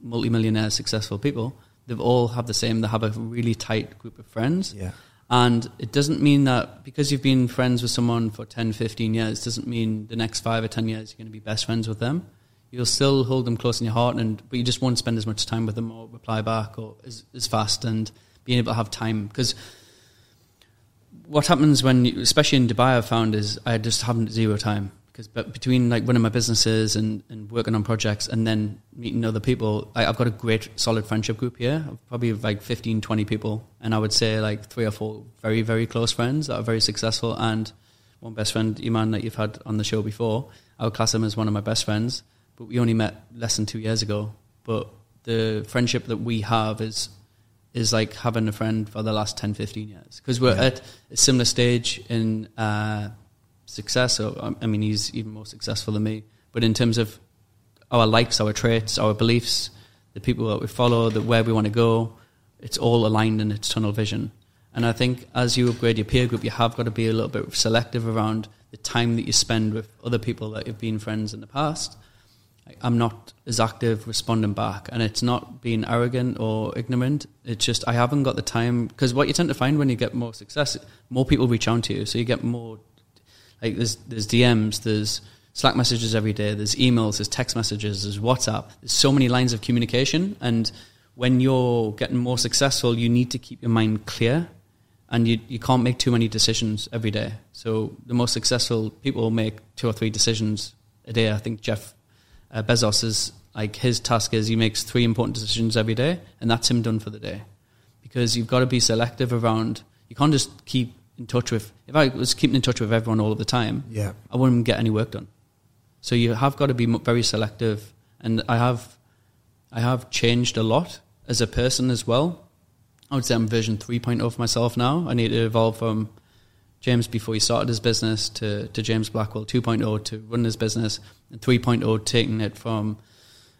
multimillionaire successful people, they've all have the same. They have a really tight group of friends. Yeah. And it doesn't mean that because you've been friends with someone for 10, 15 years, doesn't mean the next five or 10 years you're going to be best friends with them. You'll still hold them close in your heart, and but you just won't spend as much time with them or reply back or as, as fast and being able to have time. Because what happens when, you, especially in Dubai, I've found is I just have zero time. Because but between like running my businesses and, and working on projects and then meeting other people, I, I've got a great solid friendship group here. I've probably like 15, 20 people. And I would say like three or four very, very close friends that are very successful. And one best friend, Iman, that you've had on the show before, I would class him as one of my best friends. But we only met less than two years ago. But the friendship that we have is is like having a friend for the last 10, 15 years. Because we're Yeah. at a similar stage in uh, success. So, um, I mean, he's even more successful than me. But in terms of our likes, our traits, our beliefs, the people that we follow, the where we want to go, it's all aligned in its tunnel vision. And I think as you upgrade your peer group, you have got to be a little bit selective around the time that you spend with other people that have been friends in the past. I'm not as active responding back, and it's not being arrogant or ignorant. It's just I haven't got the time because what you tend to find when you get more success, more people reach out to you, so you get more. Like there's there's DMs, there's Slack messages every day, there's emails, there's text messages, there's WhatsApp. There's so many lines of communication, and when you're getting more successful, you need to keep your mind clear and you, you can't make too many decisions every day. So the most successful people make two or three decisions a day. I think Jeff uh, Bezos is like his task is he makes three important decisions every day, and that's him done for the day. Because you've got to be selective around. You can't just keep in touch with. If I was keeping in touch with everyone all of the time, Yeah. I wouldn't get any work done. So you have got to be very selective, and I have, I have changed a lot as a person as well. I would say I'm version 3.0 of myself now. I need to evolve from James before he started his business to, to James Blackwell 2.0 to run his business, and 3.0 taking it from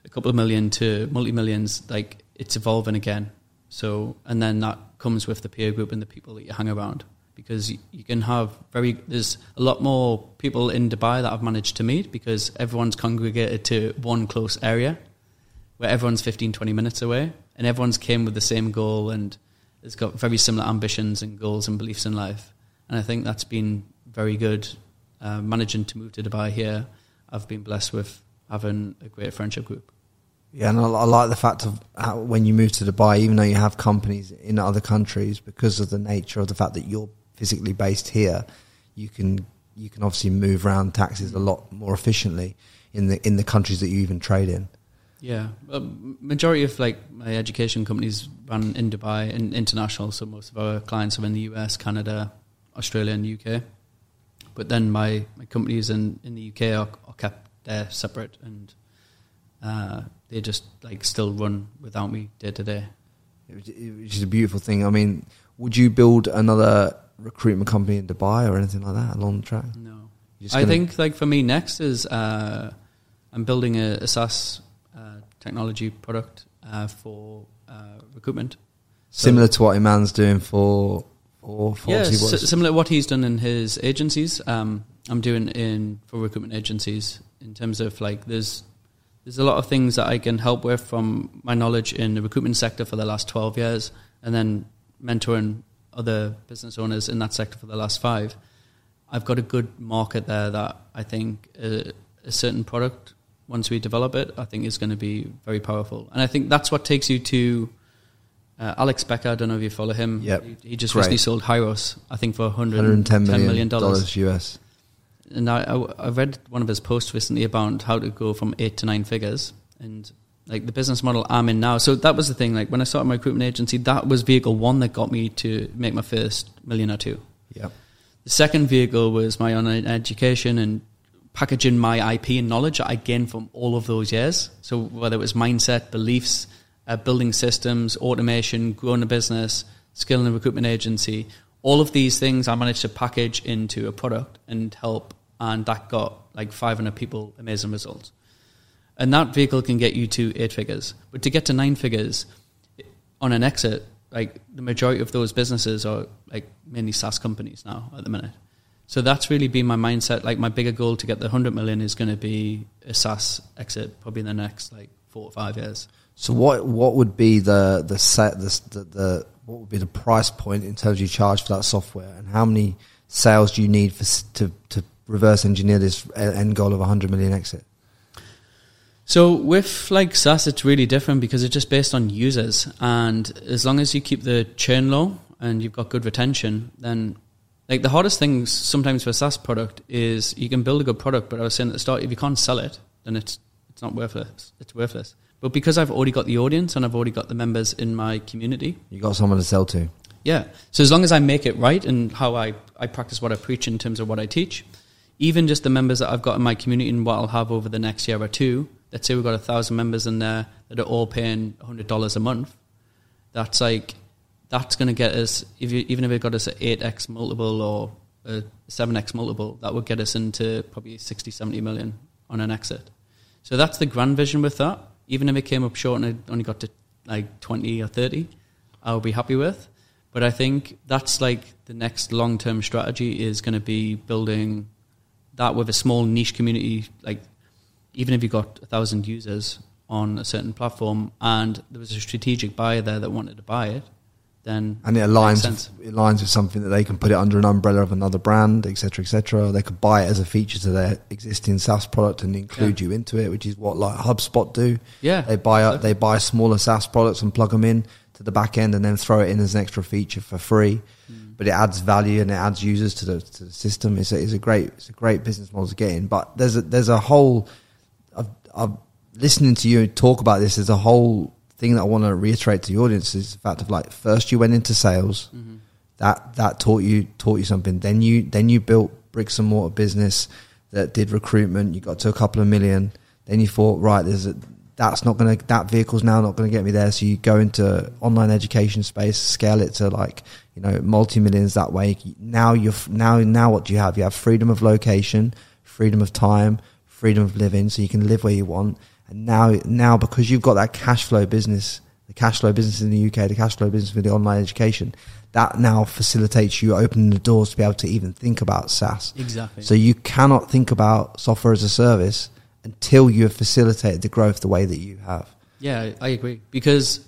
a couple of million to multi millions. Like it's evolving again. So, and then that comes with the peer group and the people that you hang around because you, can have very, there's a lot more people in Dubai that I've managed to meet because everyone's congregated to one close area where everyone's 15, 20 minutes away and everyone's came with the same goal and has got very similar ambitions and goals and beliefs in life. And I think that's been very good. Uh, managing to move to Dubai here, I've been blessed with having a great friendship group. Yeah, and I, I like the fact of how when you move to Dubai, even though you have companies in other countries, because of the nature of the fact that you're physically based here, you can you can obviously move around taxes a lot more efficiently in the in the countries that you even trade in. Yeah, um, majority of like my education companies run in Dubai and international. So most of our clients are in the US, Canada, Australia, and UK. But then my, my companies in, in the UK are, are kept there separate, and uh, they just like still run without me day to day. Which which is a beautiful thing. I mean, would you build another recruitment company in Dubai or anything like that along the track? No, I think like for me next is uh, I'm building a, a SaaS uh, technology product uh, for uh, recruitment. So- similar to what Iman's doing for for, for yeah, s- similar to what he's done in his agencies. Um, I'm doing in for recruitment agencies in terms of like there's there's a lot of things that I can help with from my knowledge in the recruitment sector for the last 12 years, and then mentoring other business owners in that sector for the last five. I've got a good market there that I think a, a certain product, once we develop it, I think is going to be very powerful. And I think that's what takes you to uh, Alex Becker. I don't know if you follow him. Yep. He, he just Great. recently sold Hyros, I think, for 100, 110 $10 million million dollars US. and I, I, I read one of his posts recently about how to go from eight to nine figures and like the business model I'm in now. So that was the thing. Like when I started my recruitment agency, that was vehicle one that got me to make my first million or two. Yep. The second vehicle was my online education and packaging my IP and knowledge that I gained from all of those years. So whether it was mindset, beliefs, uh, building systems, automation, growing a business, skill a recruitment agency, all of these things I managed to package into a product and help. And that got like 500 people amazing results. And that vehicle can get you to eight figures. But to get to nine figures on an exit, like the majority of those businesses are like mainly SaaS companies now at the minute. So that's really been my mindset. Like my bigger goal to get the 100 million is going to be a SaaS exit probably in the next like four or five years. So what what would be the the set the, the the what would be the price point in terms of you charge for that software, and how many sales do you need for to to reverse engineer this end goal of a 100 million exit? So with like SaaS, it's really different because it's just based on users, and as long as you keep the churn low and you've got good retention, then like the hardest thing sometimes for a SaaS product is you can build a good product, but I was saying at the start, if you can't sell it, then it's it's not worthless. It's worthless. But because I've already got the audience and I've already got the members in my community, You got someone to sell to. yeah. So as long as I make it right and how I, I practice what I preach in terms of what I teach, even just the members that I've got in my community and what I'll have over the next year or two, let's say we've got a thousand members in there that are all paying hundred dollars a month. That's like that's going to get us if you, even if it got us an eight x multiple or a seven x multiple, that would get us into probably 60, 70 million on an exit. So that's the grand vision with that. Even if it came up short and it only got to like twenty or thirty, I'll be happy with. But I think that's like the next long term strategy is going to be building that with a small niche community, like even if you got a thousand users on a certain platform and there was a strategic buyer there that wanted to buy it, then and it aligns with, it aligns with something that they can put it under an umbrella of another brand, etc., etc. They could buy it as a feature to their existing SaaS product and include you into it, which is what like HubSpot do. Yeah, They buy up, they buy smaller SaaS products and plug them in to the back end, and then throw it in as an extra feature for free. Mm. But it adds value and it adds users to the to the system. It's a, it's a great it's a great business model to get in. But there's a there's a whole. I've, listening to you talk about this. There's a whole thing that I want to reiterate to the audience is the fact of like first you went into sales, Mm-hmm. that that taught you taught you something. Then you then you built bricks and mortar business that did recruitment. You got to a couple of million. Then you thought, right, there's a that's not going to that vehicle's now not going to get me there. So you go into online education space, scale it to like you know multi millions that way. Now you're now now what do you have? You have freedom of location, freedom of time, freedom of living, so you can live where you want. And now now because you've got that cash flow business, the cash flow business in the UK, the cash flow business with the online education, that now facilitates you opening the doors to be able to even think about SaaS. exactly. So you cannot think about software as a service until you have facilitated the growth the way that you have. Yeah, I I agree because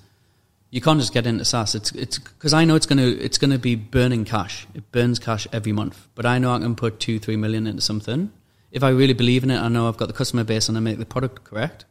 you can't just get into SaaS. It's it's because I know it's gonna it's gonna be burning cash. It burns cash every month, but I know I can put two three million into something. If I really believe in it, I know I've got the customer base and I make the product correct.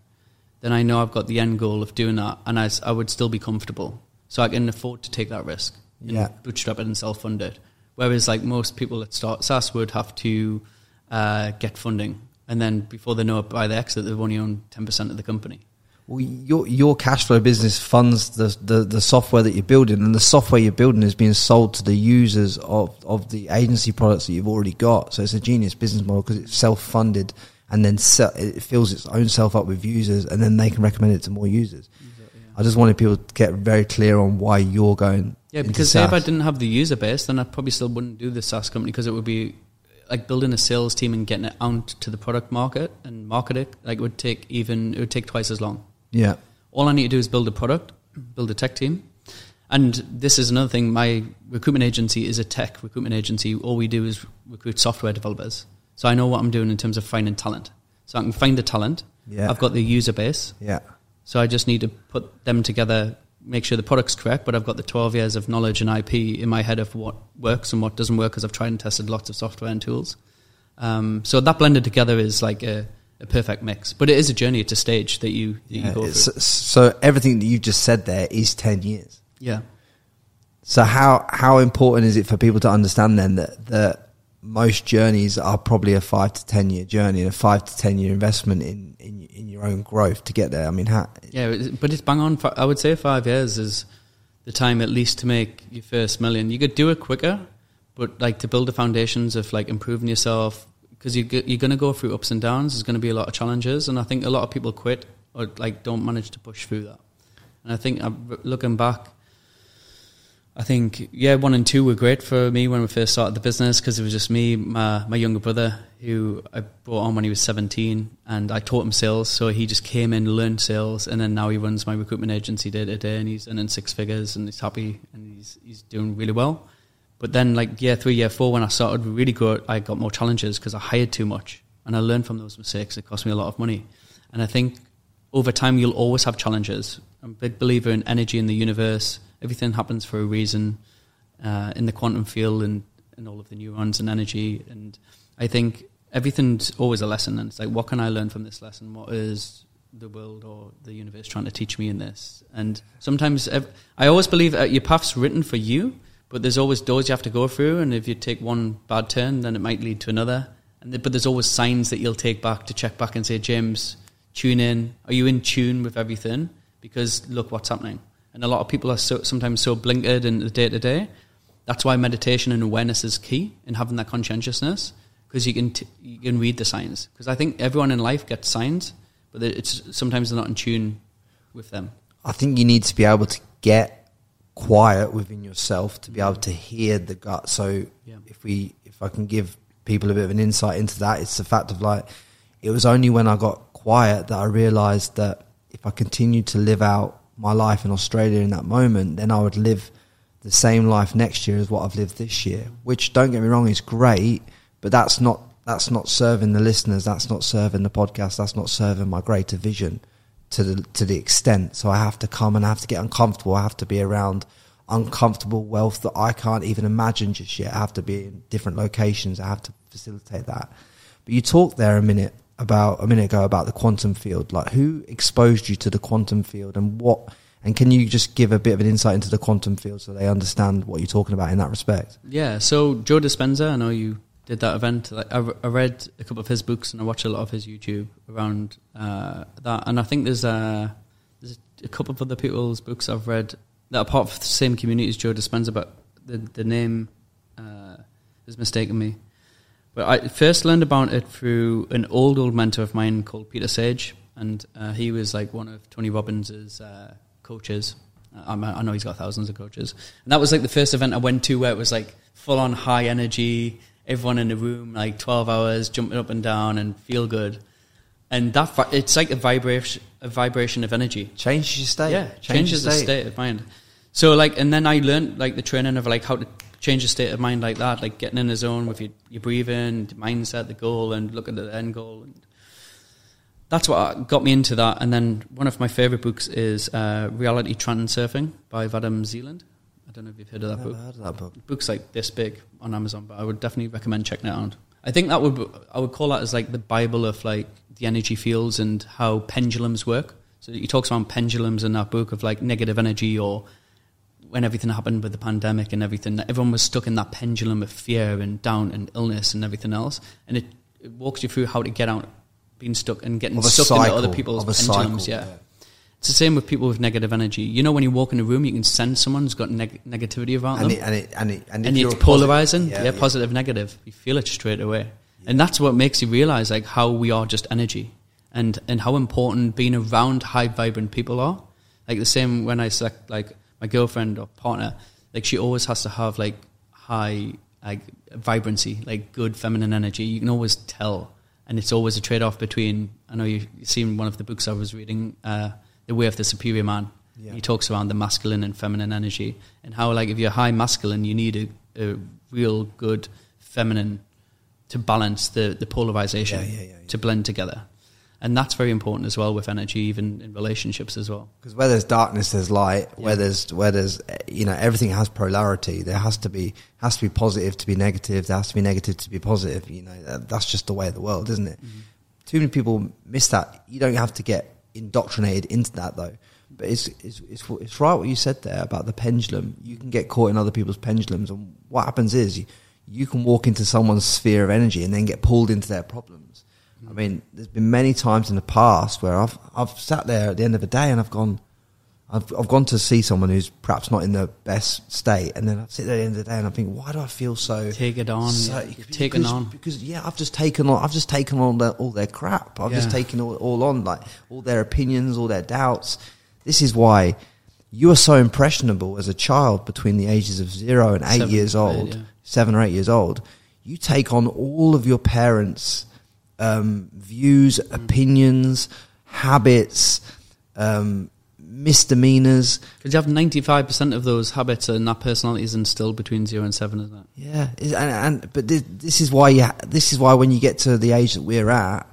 Then I know I've got the end goal of doing that, and I would still be comfortable, so I can afford to take that risk and Yeah. bootstrap it and self fund it. Whereas like most people that start SaaS would have to uh, get funding, and then before they know it, by the exit, they've only owned ten percent of the company. Well, your your cash flow business funds the, the the software that you're building, and the software you're building is being sold to the users of of the agency products that you've already got. So it's a genius business model because it's self funded, and then se- it fills its own self up with users, and then they can recommend it to more users. I just wanted people to get very clear on why you're going. Yeah, because say if I didn't have the user base, then I probably still wouldn't do the SaaS company because it would be like building a sales team and getting it out to the product market and market it. Like it would take even it would take twice as long. Yeah, All I need to do is build a product, build a tech team. And this is another thing. My recruitment agency is a tech recruitment agency. All we do is recruit software developers. So I know what I'm doing in terms of finding talent. So I can find the talent. Yeah. I've got the user base. yeah, So I just need to put them together, make sure the product's correct, but I've got the 12 years of knowledge and IP in my head of what works and what doesn't work because I've tried and tested lots of software and tools. Um, so that blended together is like a, a perfect mix. But it is a journey, it's a stage that you, that yeah. you go through. so everything that you've just said there is ten years. Yeah. So how how important is it for people to understand then that that most journeys are probably a five to ten year journey, and a five to ten year investment in in, in your own growth to get there. I mean, how, Yeah, but it's bang on. I would say five years is the time at least to make your first million. You could do it quicker, but like to build the foundations of like improving yourself because you you're going to go through ups and downs. There's going to be a lot of challenges, and I think a lot of people quit or like don't manage to push through that. And I think looking back. I think yeah, one and two were great for me when we first started the business because it was just me, my my younger brother, who I brought on when he was seventeen, and I taught him sales. So he just came in, learned sales, and then now he runs my recruitment agency day to day, and he's earning six figures, and he's happy, and he's he's doing really well. But then, like year three, year four, when I started really good, I got more challenges because I hired too much, and I learned from those mistakes. It cost me a lot of money, and I think over time you'll always have challenges. I'm a big believer in energy in the universe. Everything happens for a reason uh, in the quantum field and, and all of the neurons and energy. And I think everything's always a lesson. And it's like, what can I learn from this lesson? What is the world or the universe trying to teach me in this? And sometimes I always believe your path's written for you, but there's always doors you have to go through. And if you take one bad turn, then it might lead to another. And th- but there's always signs that you'll take back to check back and say, James, tune in. Are you in tune with everything? Because look what's happening. And a lot of people are so, sometimes so blinkered in the day to day. That's why meditation and awareness is key in having that conscientiousness because you can t- you can read the signs. Because I think everyone in life gets signs, but it's sometimes they're not in tune with them. I think you need to be able to get quiet within yourself to be able to hear the gut. So Yeah. if we, if I can give people a bit of an insight into that, it's the fact of like, it was only when I got quiet that I realized that if I continued to live out my life in Australia in that moment, then I would live the same life next year as what I've lived this year. Which don't get me wrong is great, but that's not that's not serving the listeners. That's not serving the podcast. That's not serving my greater vision to the to the extent. So I have to come and I have to get uncomfortable. I have to be around uncomfortable wealth that I can't even imagine just yet. I have to be in different locations. I have to facilitate that. But you talked there a minute about a minute ago about the quantum field. Like who exposed you to the quantum field and what? And can you just give a bit of an insight into the quantum field so they understand what you're talking about in that respect? Yeah. So Joe Dispenza, I know you did that event. Like I, I read a couple of his books and I watched a lot of his YouTube around uh, that. And I think there's a there's a couple of other people's books I've read that are part of the same community as Joe Dispenza, but the the name uh, has mistaken me. But I first learned about it through an old old mentor of mine called Peter Sage, and uh, he was like one of Tony Robbins's uh, coaches. I, I know he's got thousands of coaches, and that was like the first event I went to where it was like full on high energy, everyone in the room like twelve hours jumping up and down and feel good, and that it's like a vibration a vibration of energy. Changes your state. Yeah, Change changes the state of mind. So like, and then I learned like the training of like how to change the state of mind like that, like getting in the zone with your, your breathing, the mindset, the goal, and look at the end goal. And that's what got me into that. And then one of my favorite books is uh, Reality Transurfing by Vadim Zeland. I don't know if you've heard of that Never book. heard of that book. Book's like this big on Amazon, but I would definitely recommend checking it out. I think that would I would call that as like the Bible of like the energy fields and how pendulums work. So he talks about pendulums in that book of like negative energy or when everything happened with the pandemic and everything, everyone was stuck in that pendulum of fear and doubt and illness and everything else. And it, it walks you through how to get out being stuck and getting stuck cycle, into other people's pendulums. cycle, yeah. yeah. It's the same with people with negative energy. You know, when you walk in a room, you can sense someone who's got neg- negativity about And them it, and it, and it, and, and you're it's positive- polarizing. Yeah, positive, negative. You feel it straight away, and that's what makes you realize like how we are just energy, and and how important being around high vibrant people are. Like the same when I select like my girlfriend or partner, like she always has to have like high like vibrancy, like good feminine energy. You can always tell, and it's always a trade off between. I know you- you've seen one of the books I was reading, uh, The Way of the Superior Man. Yeah. He talks around the masculine and feminine energy, and how like if you're high masculine, you need a, a real good feminine to balance the the polarization Yeah, yeah, to blend together, and that's very important as well with energy, even in relationships as well. Because where there's darkness, there's light. Where there's where there's you know everything has polarity. There has to be has to be positive to be negative. There has to be negative to be positive. You know that's just the way of the world, isn't it? Mm-hmm. Too many people miss that. You don't have to get indoctrinated into that though. But it's, it's it's it's right what you said there about the pendulum. You can get caught in other people's pendulums, and what happens is you, you can walk into someone's sphere of energy and then get pulled into their problems. I mean, there's been many times in the past where I've I've sat there at the end of the day and I've gone, I've I've gone to see someone who's perhaps not in the best state, and then I sit there at the end of the day and I think, why do I feel so Take it on, so- yeah. Taken on. because yeah, I've just taken on, I've just taken on their, all their crap. I've just taken all, all on, like all their opinions, all their doubts. This is why you are so impressionable as a child between the ages of zero and eight Seven, years eight, old, yeah. seven or eight years old. You take on all of your parents' um, views, Mm. opinions, habits, um, misdemeanors. Because you have ninety five percent of those habits and that personality is instilled between zero and seven, isn't it? Yeah, and, and but this, this is why you ha- this is why when you get to the age that we're at,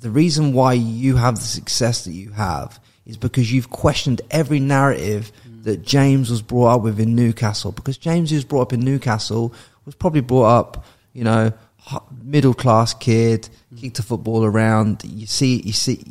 the reason why you have the success that you have is because you've questioned every narrative that James was brought up with in Newcastle. Because James, who was brought up in Newcastle, was probably brought up, you know, middle class kid, kicked a football around. You see, you see,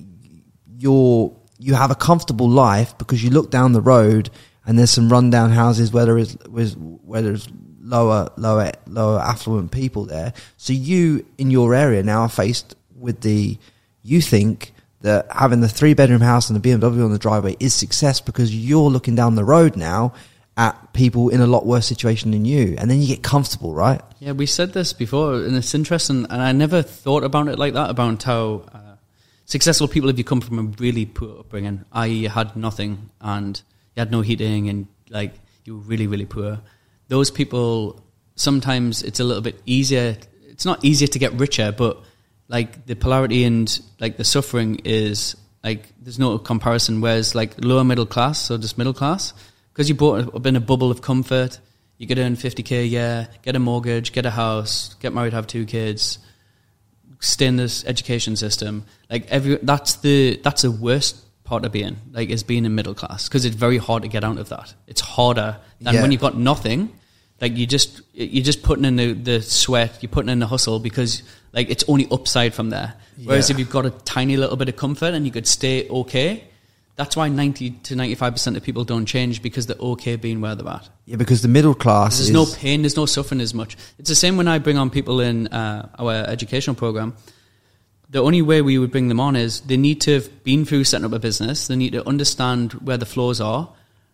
you're you have a comfortable life because you look down the road and there's some rundown houses where there is where there's lower lower lower affluent people there. So you in your area now are faced with the you think that having the three bedroom house and the BMW on the driveway is success because you're looking down the road now at people in a lot worse situation than you, and then you get comfortable, right? Yeah, we said this before, and it's interesting. And I never thought about it like that about how uh, successful people, if you come from a really poor upbringing, you had nothing and you had no heating, and like you were really, really poor. Those people sometimes it's a little bit easier. It's not easier to get richer, but like the polarity and like the suffering is like there's no comparison. Whereas like lower middle class, so just middle class, because you brought up in a bubble of comfort, you could earn 50k a year, get a mortgage, get a house, get married, have two kids. Stay in this education system. Like every that's the that's the worst part of being like is being in middle class because it's very hard to get out of that. It's harder than Yeah. when you've got nothing. Like you just you're just putting in the, the sweat, you're putting in the hustle because like it's only upside from there. Whereas Yeah. if you've got a tiny little bit of comfort and you could stay okay, that's why ninety to ninety five percent of people don't change because they're okay being where they're at. Yeah, because the middle class There's is no pain, there's no suffering as much. It's the same when I bring on people in uh, our educational program. The only way we would bring them on is they need to have been through setting up a business. They need to understand where the flaws are,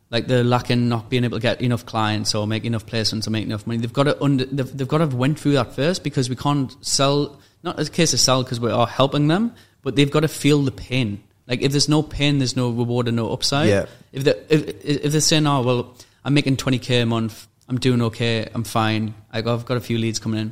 like they're lacking not being able to get enough clients or make enough placements or make enough money. They've got to under, they've, they've got to have went through that first because we can't sell. Not as a case of sell because we are helping them, but they've got to feel the pain. Like if there's no pain, there's no reward and no upside. Yeah. If they if, if they're saying, "Oh well, I'm making 20k a month, I'm doing okay, I'm fine, I got, I've got a few leads coming in."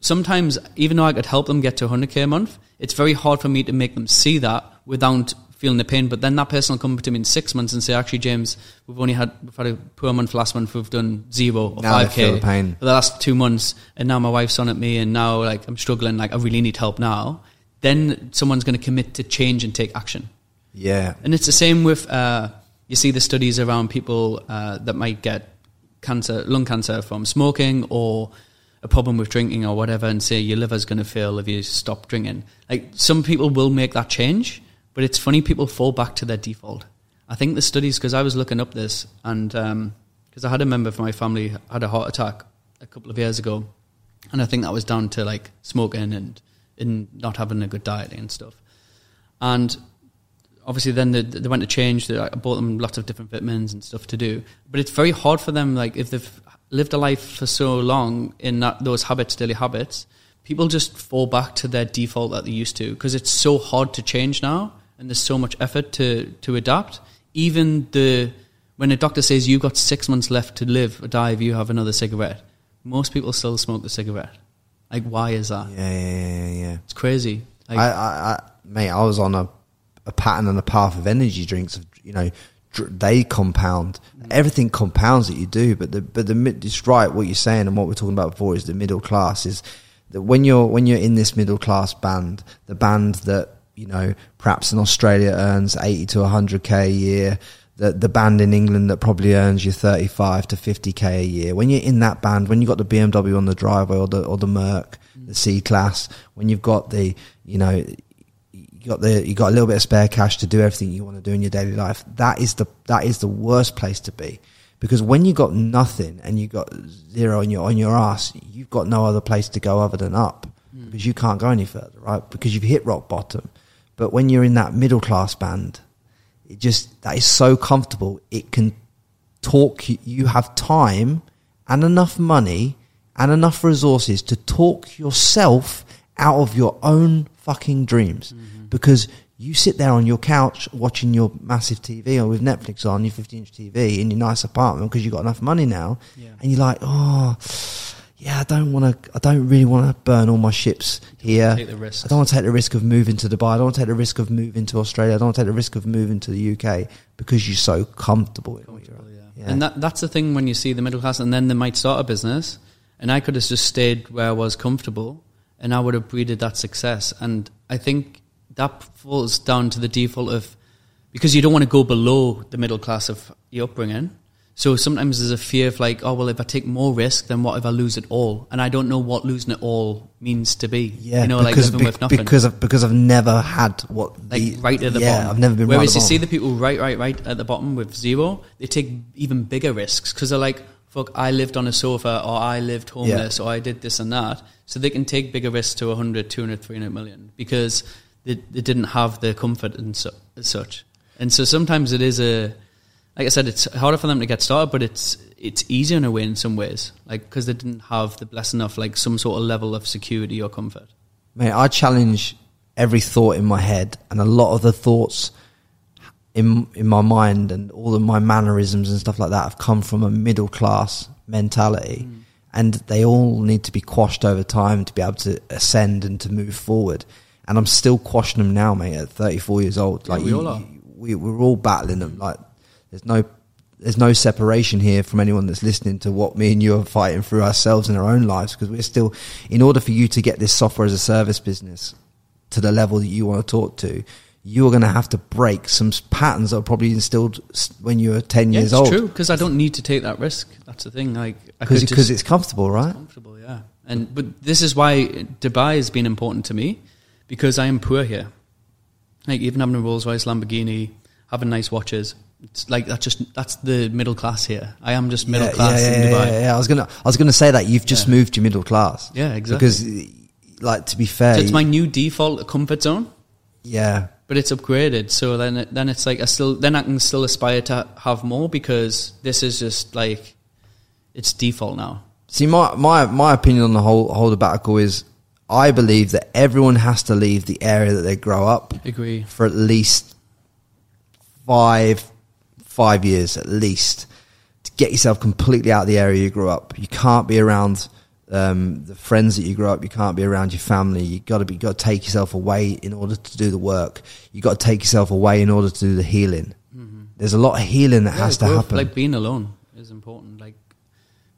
Sometimes, even though I could help them get to 100k a month, it's very hard for me to make them see that without feeling the pain. But then that person will come to me in six months and say, "Actually, James, we've only had we've had a poor month last month. We've done zero or 5k feel the pain. for the last two months, and now my wife's on at me, and now like I'm struggling. Like I really need help now." Then someone's going to commit to change and take action. yeah, And it's the same with uh, you see the studies around people uh, that might get cancer, lung cancer from smoking or a problem with drinking or whatever, and say your liver's going to fail if you stop drinking. Like some people will make that change, but it's funny people fall back to their default. I think the studies because I was looking up this and because I had a member of my family had a heart attack a couple of years ago, and I think that was down to like smoking and and not having a good diet and stuff. And obviously, then they, they went to change. They, I bought them lots of different vitamins and stuff to do. But it's very hard for them. Like if they've lived a life for so long in that, those habits, daily habits, people just fall back to their default that they used to because it's so hard to change now, and there's so much effort to to adapt. Even the when a doctor says you've got six months left to live or die if you have another cigarette, most people still smoke the cigarette. Like, why is that? yeah, yeah, yeah, yeah. It's crazy. Like, I, I, I, mate, I was on a, a pattern and a path of energy drinks. Of, you know, dr- they compound. Mm. Everything compounds that you do, but the but the mid- it's right what you're saying and what we're talking about before is the middle class is that when you're when you're in this middle class band, the band that you know perhaps in Australia earns eighty to hundred k a year. The, the band in England that probably earns you 35 to 50k a year. When you're in that band, when you've got the BMW on the driveway or the, or the Merc, mm. the C class, when you've got the, you know, you got the you got a little bit of spare cash to do everything you want to do in your daily life. That is the that is the worst place to be. Because when you got nothing and you got zero on your on your ass, you've got no other place to go other than up. Mm. Because you can't go any further, right? Because you've hit rock bottom. But when you're in that middle class band, it just that is so comfortable. It can talk. You have time and enough money and enough resources to talk yourself out of your own fucking dreams mm-hmm. because you sit there on your couch watching your massive TV or with Netflix on your 50 inch TV in your nice apartment because you've got enough money now Yeah. and you're like, oh, yeah, I don't want to, I don't really want to burn all my ships here. take the risks. I don't want to take the risk of moving to Dubai. I don't want to take the risk of moving to Australia. I don't want to take the risk of moving to the UK because you're so comfortable. Comfortable, yeah. Yeah. And that, that's the thing when you see the middle class, and then they might start a business, and I could have just stayed where I was comfortable, and I would have breeded that success. And I think that falls down to the default of because you don't want to go below the middle class of your upbringing. So sometimes there's a fear of like, oh well, if I take more risk, then what if I lose it all? And I don't know what losing it all means to be. Yeah, you know, like because, living be- with nothing. because of, because I've never had what like the, right at the yeah, bottom. I've never been Whereas right you the see the people right, right, right at the bottom with zero, they take even bigger risks because they're like, "Fuck, I lived on a sofa, or I lived homeless, or I did this and that." So they can take bigger risks to 100, 200, 300 million because they, they didn't have the comfort and so, as such. And so sometimes it is a, like I said, it's harder for them to get started, but it's it's easier in a way in some ways, like because they didn't have the blessing of like some sort of level of security or comfort. Mate, I challenge every thought in my head, and a lot of the thoughts in in my mind and all of my mannerisms and stuff like that have come from a middle class mentality, Mm. and they all need to be quashed over time to be able to ascend and to move forward. And I'm still quashing them now, mate. At 34 years old, Yeah, like we you- all are. we we're all battling them. Like there's no there's no separation here from anyone that's listening to what me and you are fighting through ourselves in our own lives because we're still, in order for you to get this software as a service business to the level that you want to talk to, you're going to have to break some patterns that are probably instilled when you were 10 Yeah, years it's old. true because I don't need to take that risk. That's the thing. Like I Because it's comfortable, right? comfortable, yeah. And but this is why Dubai has been important to me because I am poor here. Like even having a Rolls Royce, Lamborghini, having nice watches. It's like that's just that's the middle class here. I am just middle yeah, class yeah, in Dubai. Yeah, yeah. I was gonna, I was gonna say that you've just moved to middle class. Yeah, exactly. Because, like, to be fair, So it's my new default comfort zone, yeah, but it's upgraded. So then it, then it's like I still then I can still aspire to have more because this is just like it's default now. See, my, my, my opinion on the whole, whole debacle is I believe that everyone has to leave the area that they grow up Agree. for at least five, five years at least to get yourself completely out of the area you grew up. You can't be around, um, the friends that you grew up. You can't be around your family. You gotta be, got to take yourself away in order to do the work. You got to take yourself away in order to do the healing. There's a lot of healing that Yeah, has to growth, happen. Like being alone is important. Like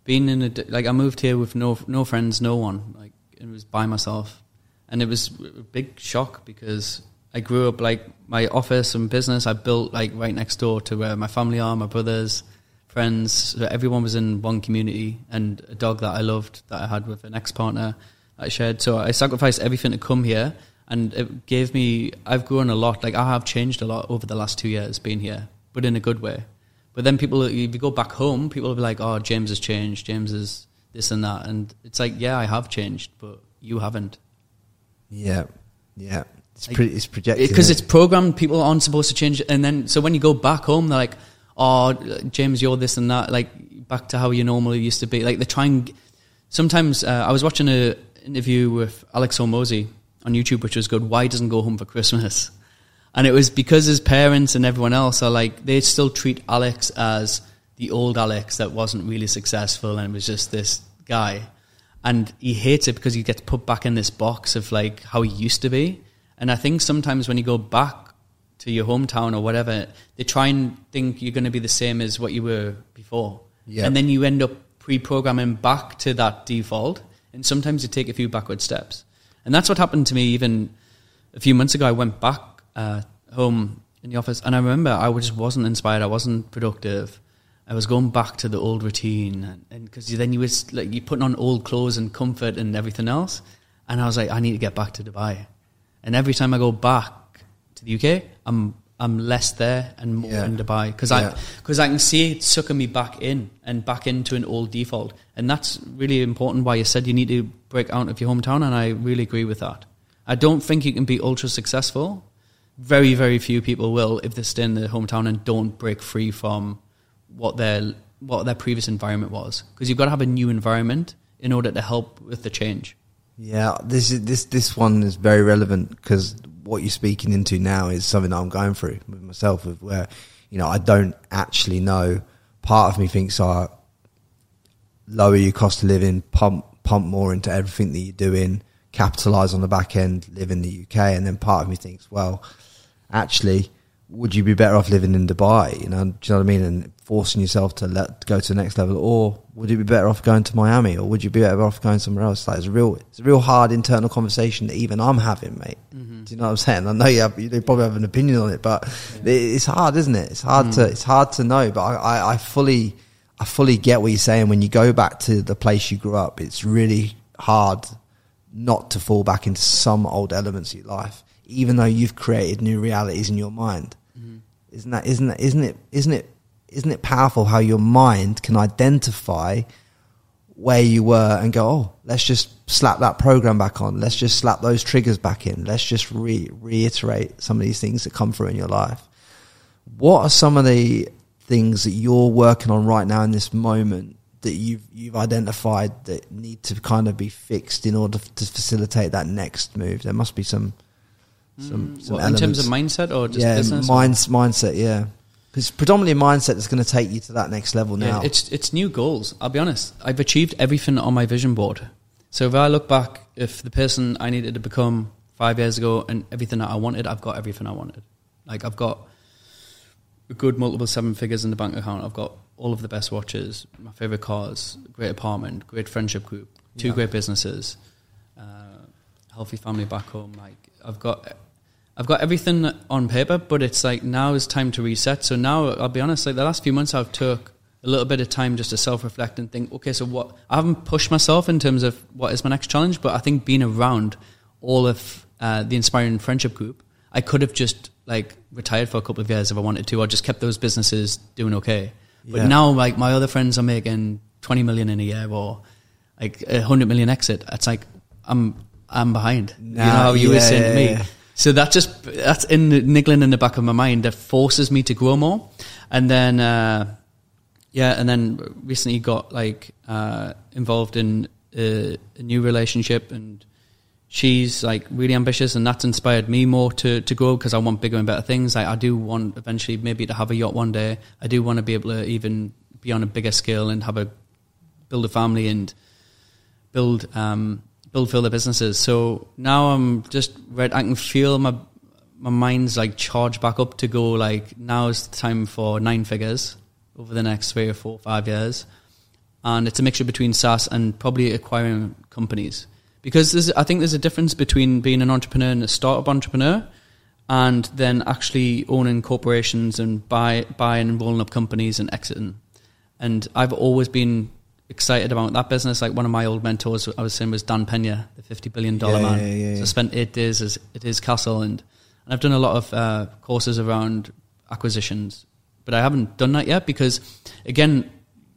being in a like I moved here with no no friends, no one. Like it was by myself, and it was a big shock because I grew up like my office and business I built like right next door to where my family are, my brothers, friends. So everyone was in one community, and a dog that I loved that I had with an ex partner I shared. So I sacrificed everything to come here. And it gave me, I've grown a lot. Like, I have changed a lot over the last two years being here, but in a good way. But then people, if you go back home, people will be like, "Oh, James has changed. James is this and that," and it's like, "Yeah, I have changed, but you haven't." yeah, yeah. It's Like, pretty. It's projected Because isn't it's programmed. People aren't supposed to change, and then so when you go back home, they're like, "Oh, James, you're this and that." Like back to how you normally used to be. Like they try and sometimes uh, I was watching a interview with Alex Hormozi on YouTube, which was good. Why doesn't go home for Christmas? And it was because his parents and everyone else are like they still treat Alex as the old Alex that wasn't really successful and was just this guy. And he hates it because he gets put back in this box of like how he used to be. And I think sometimes when you go back to your hometown or whatever, they try and think you're going to be the same as what you were before. Yeah. And then you end up pre-programming back to that default. And sometimes you take a few backward steps. And that's what happened to me even a few months ago. I went back uh, home in the office and I remember I just wasn't inspired. I wasn't productive. I was going back to the old routine, and because then you was like you putting on old clothes and comfort and everything else, and I was like, I need to get back to Dubai. And every time I go back to the UK, I'm I'm less there and more Yeah. in Dubai because Yeah. I because I can see it sucking me back in and back into an old default, and that's really important. Why you said you need to break out of your hometown, and I really agree with that. I don't think you can be ultra successful. Very very few people will if they stay in their hometown and don't break free from what their what their previous environment was because you've got to have a new environment in order to help with the change. Yeah, this is this this one is very relevant because what you're speaking into now is something that I'm going through with myself, with where you know I don't actually know. Part of me thinks, "I lower your cost of living, pump pump more into everything that you're doing, capitalize on the back end, live in the UK," and then part of me thinks, "Well, actually." Would you be better off living in Dubai? You know, do you know what I mean? And forcing yourself to let go to the next level, or would you be better off going to Miami, or would you be better off going somewhere else? Like it's a real, it's a real hard internal conversation that even I'm having, mate. Mm-hmm. Do you know what I'm saying? I know you, have, you probably have an opinion on it, but it, it's hard, isn't it? It's hard Mm. to, it's hard to know. But I, I, I fully, I fully get what you're saying. When you go back to the place you grew up, it's really hard not to fall back into some old elements of your life, even though you've created new realities in your mind. Mm-hmm. Isn't that isn't that isn't it isn't it isn't it powerful how your mind can identify where you were and go, oh, let's just slap that program back on. Let's just slap those triggers back in. Let's just re- reiterate some of these things that come through in your life. What are some of the things that you're working on right now in this moment that you've you've identified that need to kind of be fixed in order to facilitate that next move? There must be some some, some What, in terms of mindset or just yeah, business? minds, mindset, yeah. Because predominantly mindset that's going to take you to that next level Yeah, now. it's it's new goals. I'll be honest. I've achieved everything on my vision board. So if I look back, if the person I needed to become five years ago and everything that I wanted, I've got everything I wanted. Like I've got a good multiple seven figures in the bank account. I've got all of the best watches, my favorite cars, great apartment, great friendship group, two Yeah. great businesses, uh, healthy family back home. Like I've got, I've got everything on paper, but it's like now is time to reset. So now I'll be honest, like the last few months I've took a little bit of time just to self reflect and think, okay, so what? I haven't pushed myself in terms of what is my next challenge, but I think being around all of uh, the inspiring friendship group, I could have just like retired for a couple of years if I wanted to, or just kept those businesses doing okay. But Yeah. now, like my other friends are making twenty million in a year, or like a hundred million exit. It's like I'm I'm behind. you know how you were saying to me. yeah. So that just that's in the, niggling in the back of my mind that forces me to grow more. And then uh, yeah, and then recently got like uh, involved in a, a new relationship, and she's like really ambitious, and that's inspired me more to to grow because I want bigger and better things. Like I do want eventually maybe to have a yacht one day. I do want to be able to even be on a bigger scale and have a build a family and build um, build further businesses. So now I'm just ready. I can feel my my mind's like charged back up to go. Like now is the time for nine figures over the next three or four five years, and it's a mixture between SaaS and probably acquiring companies because there's, I think there's a difference between being an entrepreneur and a startup entrepreneur. And then actually owning corporations and buy, buying and rolling up companies and exiting. And I've always been excited about that business. Like one of my old mentors, I was saying, was Dan Pena, the fifty billion dollar Yeah, man. yeah, yeah, So. I spent eight days as, at his castle, and, and I've done a lot of uh, courses around acquisitions, but I haven't done that yet because, again,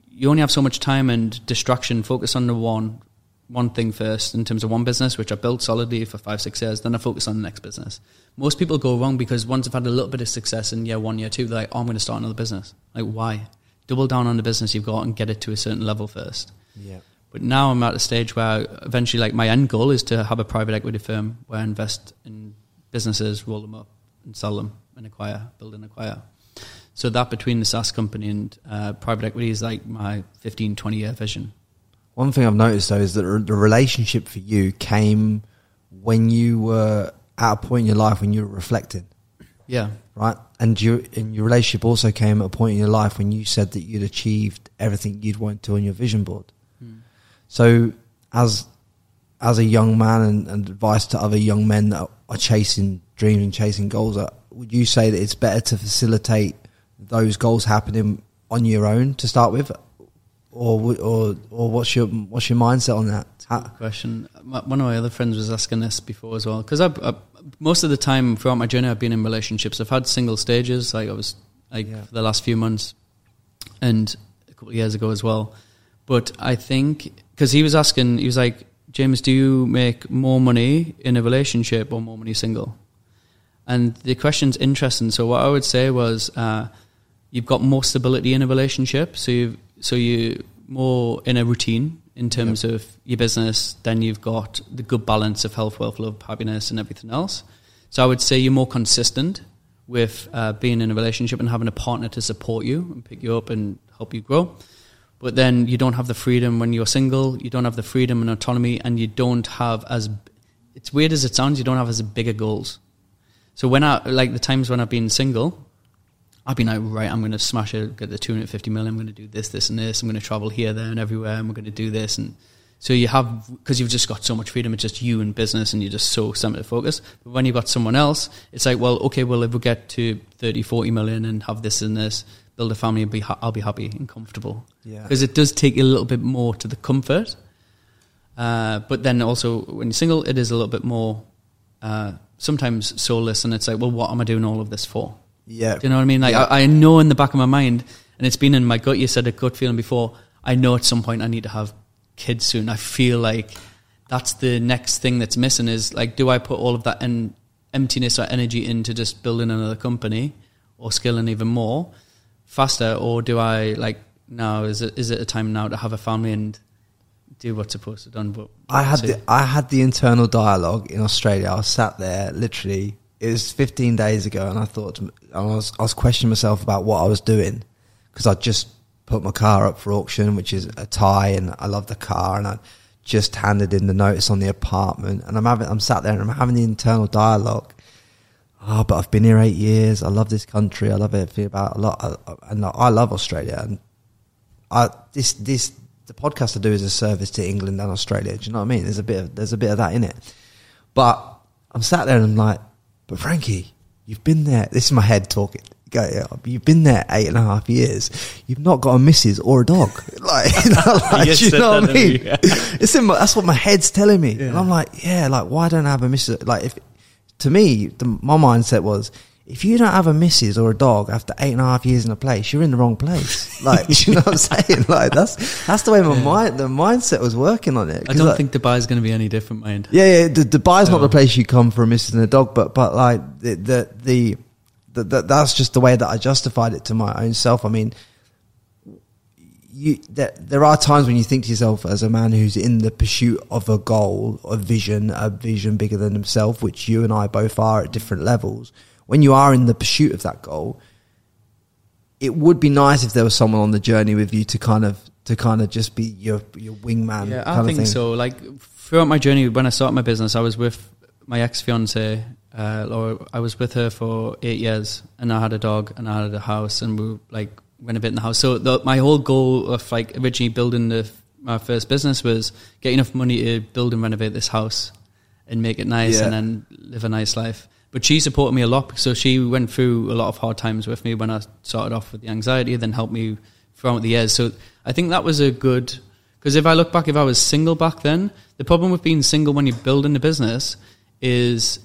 you only have so much time and distraction. Focus on the one one thing first in terms of one business, which I built solidly for five six years. Then I focus on the next business. Most people go wrong because once they've had a little bit of success in year one, year two, they're like, "Oh, I'm going to start another business." Like, why? Double down on the business you've got and get it to a certain level first. Yeah. But now I'm at a stage where eventually, like, my end goal is to have a private equity firm where I invest in businesses, roll them up, and sell them, and acquire, build and acquire. So that between the SaaS company and uh, private equity is like my 15, 20 year vision. One thing I've noticed though is that the relationship for you came when you were at a point in your life when you were reflecting, Yeah. right? And your and your relationship also came at a point in your life when you said that you'd achieved everything you'd want to on your vision board. So as as a young man and, and advice to other young men that are chasing dreams and chasing goals, uh, would you say that it's better to facilitate those goals happening on your own to start with, or or or what's your what's your mindset on that? How- question. My- One of my other friends was asking this before as well because I, I most of the time throughout my journey I've been in relationships. I've had single stages like I was like Yeah. for the last few months and a couple of years ago as well. But I think because he was asking, he was like, James, do you make more money in a relationship or more money single? And the question's interesting. So what I would say was, uh, you've got more stability in a relationship, so you so you more in a routine in terms of your business. Then you've got the good balance of health, wealth, love, happiness, and everything else. So I would say you're more consistent with uh, being in a relationship and having a partner to support you and pick you up and help you grow. But then you don't have the freedom when you're single. You don't have the freedom and autonomy, and you don't have as it's weird as it sounds. You don't have as bigger goals. So when I like the times when I've been single, I've been like, right, I'm going to smash it, get the 250 million. I'm going to do this, this, and this. I'm going to travel here, there, and everywhere. And we're going to do this. And so you have, because you've just got so much freedom, it's just you and business, and you're just so center focused. But when you've got someone else, it's like, well, okay, well, if we get to 30, 40 million and have this and this, build a family, and be ha- I'll be happy and comfortable. Yeah. Because it does take you a little bit more to the comfort. Uh, but then also, when you're single, it is a little bit more uh, sometimes soulless, and it's like, well, what am I doing all of this for? Yeah. Do you know what I mean? Like Yeah. I, I know in the back of my mind, and it's been in my gut. You said a gut feeling before. I know at some point I need to have kids soon. I feel like that's the next thing that's missing. Is like, do I put all of that en- emptiness or energy into just building another company or scaling even more faster, or do I like now? Is it is it a time now to have a family and do what's supposed to be done? But I had the, I had the internal dialogue in Australia. I was sat there literally. It was 15 days ago, and I thought I was I was questioning myself about what I was doing because I just put my car up for auction, which is a tie, and I love the car, and I just handed in the notice on the apartment, and I'm having I'm sat there and I'm having the internal dialogue. Oh, but I've been here eight years. I love this country. I love everything about a lot. I, I- and I love Australia. And I, this, this, the podcast I do is a service to England and Australia. Do you know what I mean? There's a bit of, there's a bit of that in it. But I'm sat there and I'm like, but Frankie, you've been there. This is my head talking. You've been there eight and a half years. You've not got a missus or a dog. Like, you know, like, You do you know what I mean? yeah. It's in my, that's what my head's telling me. Yeah. And I'm like, yeah, like, why don't I have a missus? Like, if, to me, the, my mindset was, if you don't have a missus or a dog after eight and a half years in a place, you're in the wrong place. Like, you know what I'm saying? Like, that's, that's the way my mind, the mindset was working on it. I don't like, think Dubai is going to be any different, mind. yeah, yeah. The, Dubai's not So- the place you come for a missus and a dog, but but like the the the, the, the that's just the way that I justified it to my own self. I mean, you there, there are times when you think to yourself as a man who's in the pursuit of a goal, a vision, a vision bigger than himself, which you and I both are at different levels. When you are in the pursuit of that goal, it would be nice if there was someone on the journey with you to kind of to kind of just be your your wingman. Yeah, I think so. Like throughout my journey, when I started my business, I was with my ex fiance. Uh, Laura. I was with her for eight years, and I had a dog, and I had a house, and we like went a bit in the house. So the, my whole goal of like originally building the my first business was get enough money to build and renovate this house and make it nice, Yeah. and then live a nice life. But she supported me a lot, so she went through a lot of hard times with me when I started off with the anxiety, then helped me throughout the years. So I think that was a good because if I look back, if I was single back then, the problem with being single when you're building a business is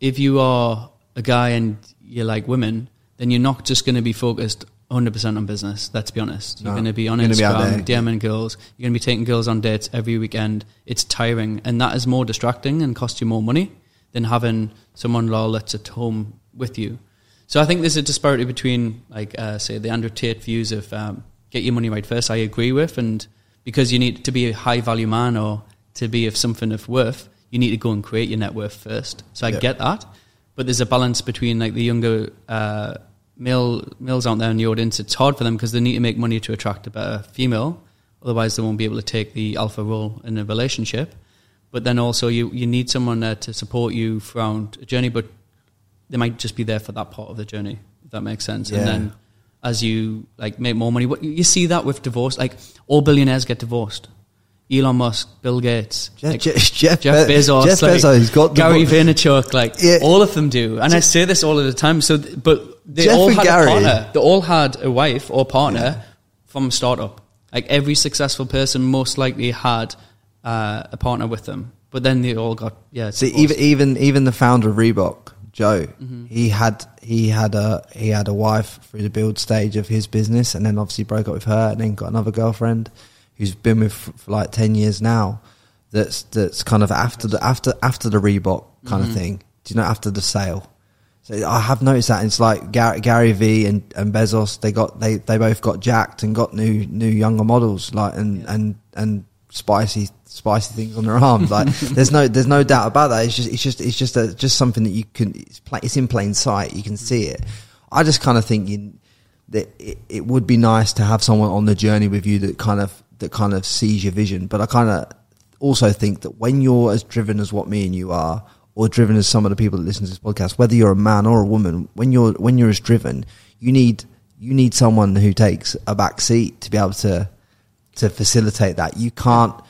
if you are a guy and you like women, then you're not just going to be focused 100% on business. Let's be honest. You're No. going to be on You're gonna be out Instagram. DMing girls. You're going to be taking girls on dates every weekend. It's tiring, and that is more distracting and costs you more money than having someone lol that's at home with you. So I think there's a disparity between, like, uh, say, the Andrew Tate views of um, get your money right first. I agree with, and because you need to be a high value man or to be of something of worth, you need to go and create your net worth first. So I Yeah. get that, but there's a balance between like the younger uh, male males out there in the audience. It's hard for them because they need to make money to attract a better female. Otherwise, they won't be able to take the alpha role in a relationship. But then also, you, you need someone there to support you throughout a journey, but they might just be there for that part of the journey, if that makes sense. Yeah. And then as you like make more money, what you see that with divorce, like all billionaires get divorced. Elon Musk, Bill Gates, Jeff, like, Jeff, Jeff, Jeff Bezos, Jeff like, Bezos got Gary Vaynerchuk, like Yeah. all of them do, and I say this all of the time. So, th- but they Jeff all had Gary. a partner. They all had a wife or partner from startup. Like every successful person, most likely had uh, a partner with them. But then they all got yeah. See, divorced. even even even the founder of Reebok, Joe, Mm-hmm. he had he had a he had a wife through the build stage of his business, and then obviously broke up with her, and then got another girlfriend who's been with for, like ten years now. That's that's kind of after the after after the Reebok kind Mm-hmm. of thing. Do you know after the sale? So I have noticed that it's like Gary, Gary V and, and Bezos. They got they, they both got jacked and got new new younger models like and and and spicy spicy things on their arms. Like there's no there's no doubt about that. It's just it's just it's just a, just something that you can it's, pla it's in plain sight. You can see it. I just kind of think you, that it, it would be nice to have someone on the journey with you that kind of that kind of sees your vision. But I kind of also think that when you're as driven as what me and you are, or driven as some of the people that listen to this podcast, whether you're a man or a woman, when you're when you're as driven, you need you need someone who takes a back seat to be able to to facilitate that. You can't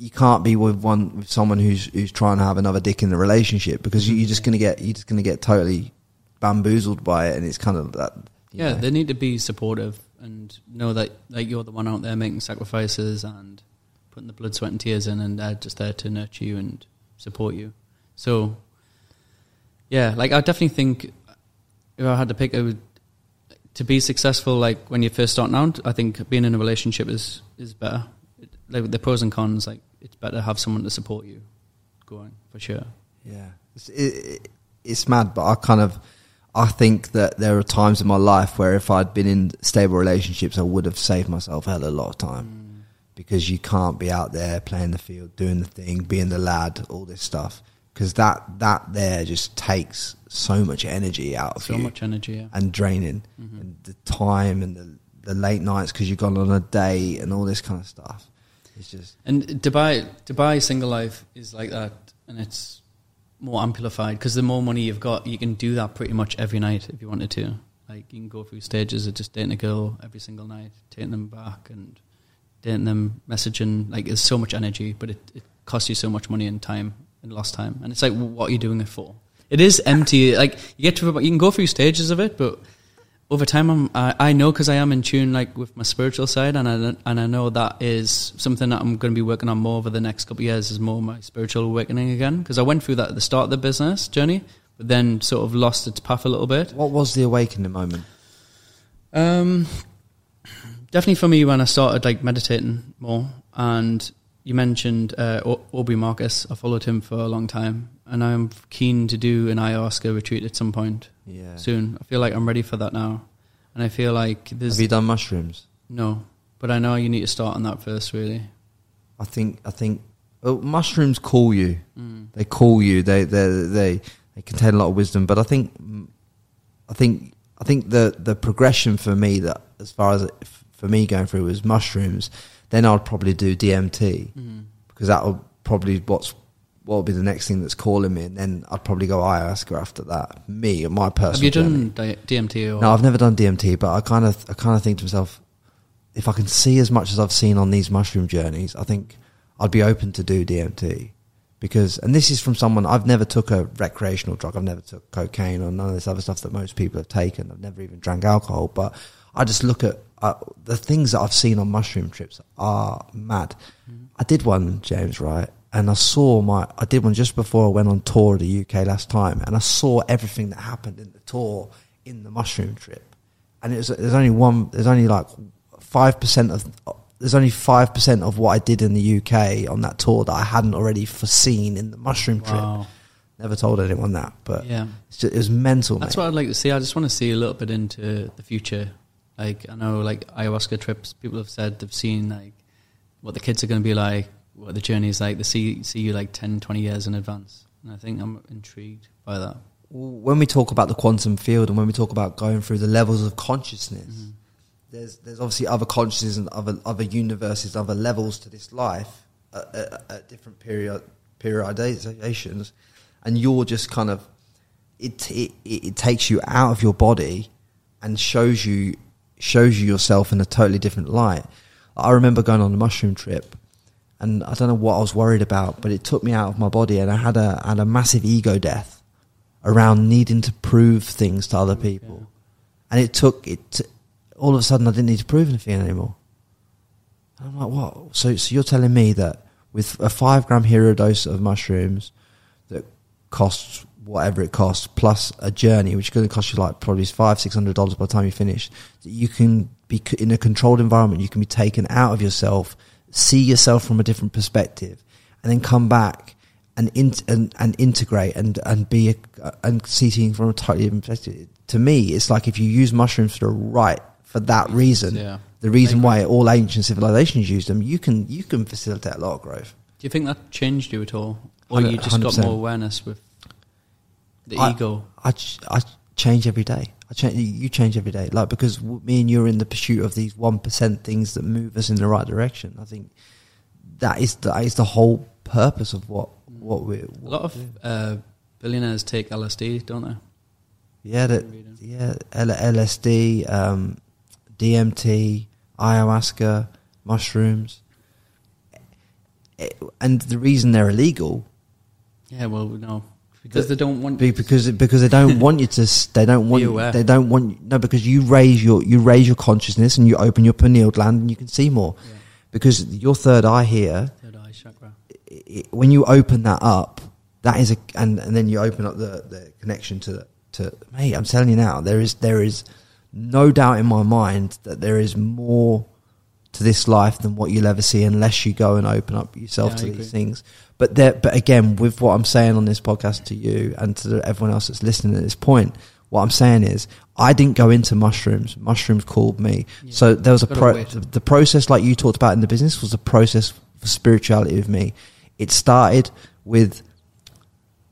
you can't be with one with someone who's who's trying to have another dick in the relationship because you, you're just gonna get you're just gonna get totally bamboozled by it, and it's kind of that. yeah, know. they need to be supportive and know that like you're the one out there making sacrifices and putting the blood, sweat, and tears in, and they're just there to nurture you and support you. So, yeah, like I definitely think if I had to pick, it would, to be successful, like when you're first starting out, I think being in a relationship is is better. It, like the pros and cons, like it's better to have someone to support you going for sure. Yeah, it's, it, it, it's mad, but I kind of, I think that there are times in my life where if I'd been in stable relationships, I would have saved myself a hell of a lot of time mm. because you can't be out there playing the field, doing the thing, being the lad, all this stuff. Because that that there just takes so much energy out of So you so much energy. Yeah. and draining, mm-hmm. and the time and the the late nights because you've gone on a date and all this kind of stuff. It's just And Dubai, Dubai single life is like that, and it's more amplified because the more money you've got, you can do that pretty much every night if you wanted to. Like you can go through stages of just dating a girl every single night, taking them back and dating them, messaging. Like there's so much energy, but it, it costs you so much money and time and lost time. And it's like, what are you doing it for? It is empty. Like you get to, you can go through stages of it, but over time, I'm, I, I know because I am in tune like with my spiritual side, and I and I know that is something that I'm going to be working on more over the next couple of years. Is more my spiritual awakening again because I went through that at the start of the business journey, but then sort of lost its path a little bit. What was the awakening moment? Um, definitely for me when I started like meditating more, and you mentioned uh, Aubrey Marcus. I followed him for a long time, and I'm keen to do an ayahuasca retreat at some point Yeah. soon. I feel like I'm ready for that now, and I feel like there's Have you done mushrooms? no, but I know you need to start on that first. Really, I think I think well, mushrooms call you. mm. They call you. They they they they contain a lot of wisdom. But I think I think I think the the progression for me that as far as for me going through was mushrooms. Then I'd probably do DMT Mm. because that'll probably what's what will be the next thing that's calling me, and then I'd probably go ayahuasca after that. Me, my personal. Have you done DMT or No, I've never done DMT, but I kind of I kind of think to myself, if I can see as much as I've seen on these mushroom journeys, I think I'd be open to do DMT because, and this is from someone I've never took a recreational drug, I've never took cocaine or none of this other stuff that most people have taken. I've never even drank alcohol, but I just look at uh, the things that I've seen on mushroom trips are mad. I did one, James, right? And I saw my, I did one just before I went on tour of the UK last time, and I saw everything that happened in the tour in the mushroom trip. And it was, there's only one, there's only like 5% of, there's only 5% of what I did in the UK on that tour that I hadn't already foreseen in the mushroom trip. Never told anyone that, but Yeah, it's just, it was mental, that's mate. what I'd like to see. I just want to see a little bit into the future. Like I know, like ayahuasca trips, people have said they've seen like what the kids are going to be like, what the journey is like. They see see you like 10, 20 years in advance, and I think I'm intrigued by that. when we talk about the quantum field and when we talk about going through the levels of consciousness, Mm-hmm. there's there's obviously other consciousnesses and other other universes, other levels to this life at, at, at different period periodizations, and you're just kind of it it it takes you out of your body and shows you shows you yourself in a totally different light. I remember going on a mushroom trip, and I don't know what I was worried about, but it took me out of my body, and I had a had a massive ego death around needing to prove things to other people, and it took it. t- all of a sudden, I didn't need to prove anything anymore. And I'm like, what? So, so you're telling me that with a five gram hero dose of mushrooms that costs whatever it costs, plus a journey, which is going to cost you like probably five, six hundred dollars by the time you finish, you can be in a controlled environment. You can be taken out of yourself, see yourself from a different perspective, and then come back and in, and, and integrate and and be a, and see things from a totally different perspective. To me, it's like if you use mushrooms for the right for that reason, Yeah. the reason why all ancient civilizations used them, you can you can facilitate a lot of growth. Do you think that changed you at all, or you just got 100%. more awareness with the I- ego? I, I change every day. I change. You change every day, like because me and you are in the pursuit of these one percent things that move us in the right direction. I think that is that is the whole purpose of what what we. A lot of uh, billionaires take LSD, don't they? yeah, that yeah, L- LSD, um, DMT, ayahuasca, mushrooms, Eh, and the reason they're illegal Yeah, well, no, because they don't want. Be- because because they don't want you to s- they don't want they don't want no because you raise your you raise your consciousness and you open your pineal gland and you can see more Yeah. because your third eye here Third eye chakra. i i when you open that up that is a and, and then you open up the, the connection to to mate I'm telling you now there is there is no doubt in my mind that there is more to this life than what you'll ever see unless you go and open up yourself Yeah, to these things. But there, but again, with what I'm saying on this podcast to you and to everyone else that's listening at this point, what I'm saying is I didn't go into mushrooms. Mushrooms called me. Yeah. So there was a pro. The, the process, like you talked about in the business, was a process for spirituality with me. It started with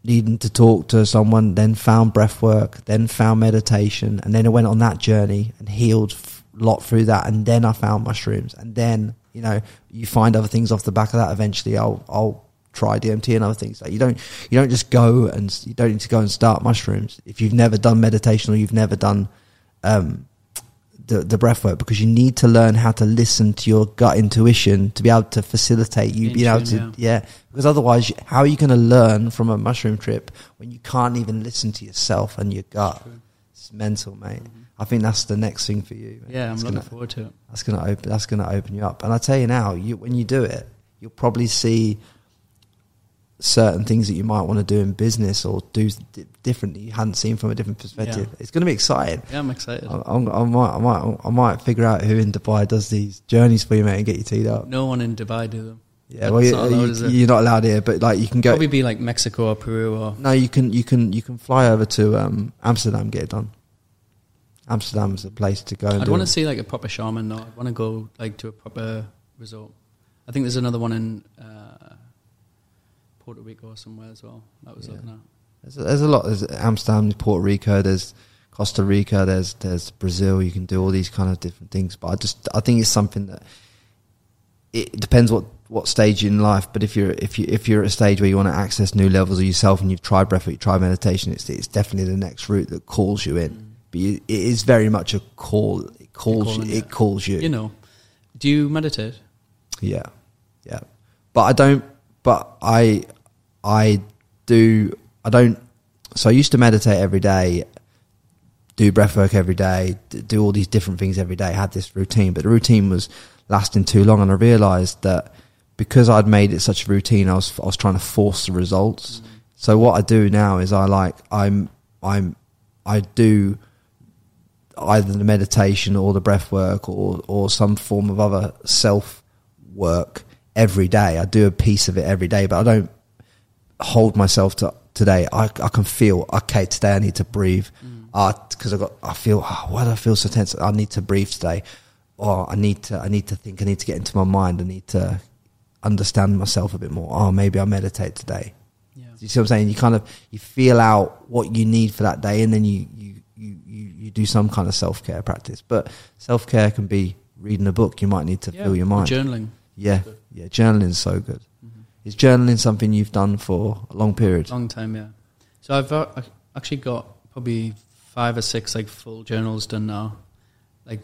needing to talk to someone, then found breath work, then found meditation, and then I went on that journey and healed a lot through that, and then I found mushrooms, and then you know you find other things off the back of that. Eventually, I'll I'll try DMT and other things. Like you don't you don't just go and you don't need to go and start mushrooms if you've never done meditation or you've never done um, the the breath work because you need to learn how to listen to your gut intuition to be able to facilitate you In being able to tune, yeah. because otherwise how are you going to learn from a mushroom trip when you can't even listen to yourself and your gut it's mental mate i think that's the next thing for you mate. Yeah, I'm It's looking gonna- forward to it. that's going to open that's going to open you up and i tell you now you when you do it you'll probably see certain things that you might want to do in business or do di- different that you hadn't seen from a different perspective Yeah. it's going to be exciting Yeah, I'm excited. I, I'm- I might, I might, I might figure out who in Dubai does these journeys for you, mate, and get you teed up. No one in Dubai do them. Yeah, That's well, you, allowed, you, is it? you're not allowed here, but like you can go. Probably be like Mexico or Peru or No, you can, you can, you can fly over to um, Amsterdam, get it done. Amsterdam's a place to go. I'd want to see like a proper shaman though. I'd want to go like to a proper resort. I think there's another one in uh, Puerto Rico or somewhere as well. That was Yeah. looking at. There's a, there's a lot. There's Amsterdam, Puerto Rico. There's Costa Rica. There's there's Brazil. You can do all these kind of different things. But I just I think it's something that it depends what what stage in life. But if you're if you if you're at a stage where you want to access new levels of yourself and you've tried breathwork, tried meditation, it's it's definitely the next route that calls you in. Mm. But you, it is very much a call. It calls calling, you. yeah. It calls you. You know, do you meditate? Yeah, yeah. But I don't. But I, I do. I don't. So I used to meditate every day, do breath work every day, do all these different things every day. Had this routine, but the routine was lasting too long, and I realised that because I'd made it such a routine, I was I was trying to force the results. Mm. So what I do now is I like I'm I'm I do either the meditation or the breath work or or some form of other self work every day. I do a piece of it every day, but I don't hold myself to today. I I can feel okay today. I need to breathe. Mm. Uh, because I got I feel oh, why do I feel so tense? I need to breathe today. Or I need to I need to think. I need to get into my mind. I need to understand myself a bit more. Oh, maybe I meditate today. Yeah. You see what I'm saying? You kind of you feel out what you need for that day, and then you you you you, you do some kind of self care practice. But self care can be reading a book. You might need to Yeah, fill your mind. Journaling. yeah, yeah. Journaling's so good. Is journaling something you've done for a long period? Long time, yeah. So I've uh, actually got probably five or six like full journals done now. Like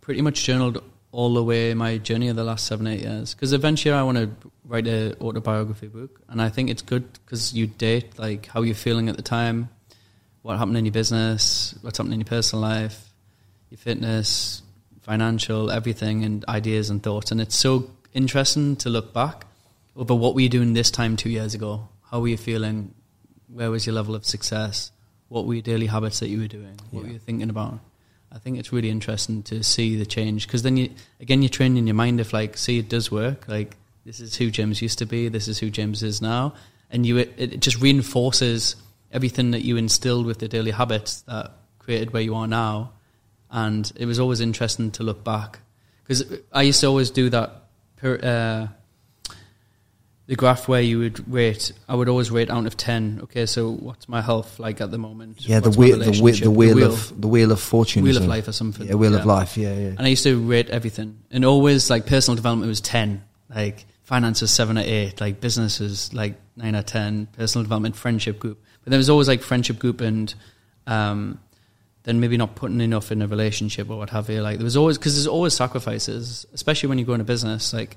pretty much journaled all the way my journey of the last seven eight years. Because eventually I want to write a autobiography book, and I think it's good because you date like how you're feeling at the time, what happened in your business, what's happening in your personal life, your fitness, financial, everything, and ideas and thoughts. And it's so interesting to look back over what were you doing this time two years ago? How were you feeling? Where was your level of success? What were your daily habits that you were doing? What Yeah. were you thinking about? I think it's really interesting to see the change because then you again you're training your mind if like see it does work like this is who James used to be this is who James is now and you it, it just reinforces everything that you instilled with the daily habits that created where you are now and it was always interesting to look back because I used to always do that per, uh, the graph where you would rate I would always rate out of 10 okay so what's my health like at the moment Yeah, the wheel, the wheel, the wheel of the wheel of fortune, Wheel of? Life or something. Yeah, wheel of life. Yeah, yeah. and I used to rate everything, and always like personal development was ten, like finances seven or eight, like businesses like nine or ten, personal development, friendship group. But there was always like friendship group, and um, then maybe not putting enough in a relationship or what have you. Like there was always because there's always sacrifices, especially when you go into business. Like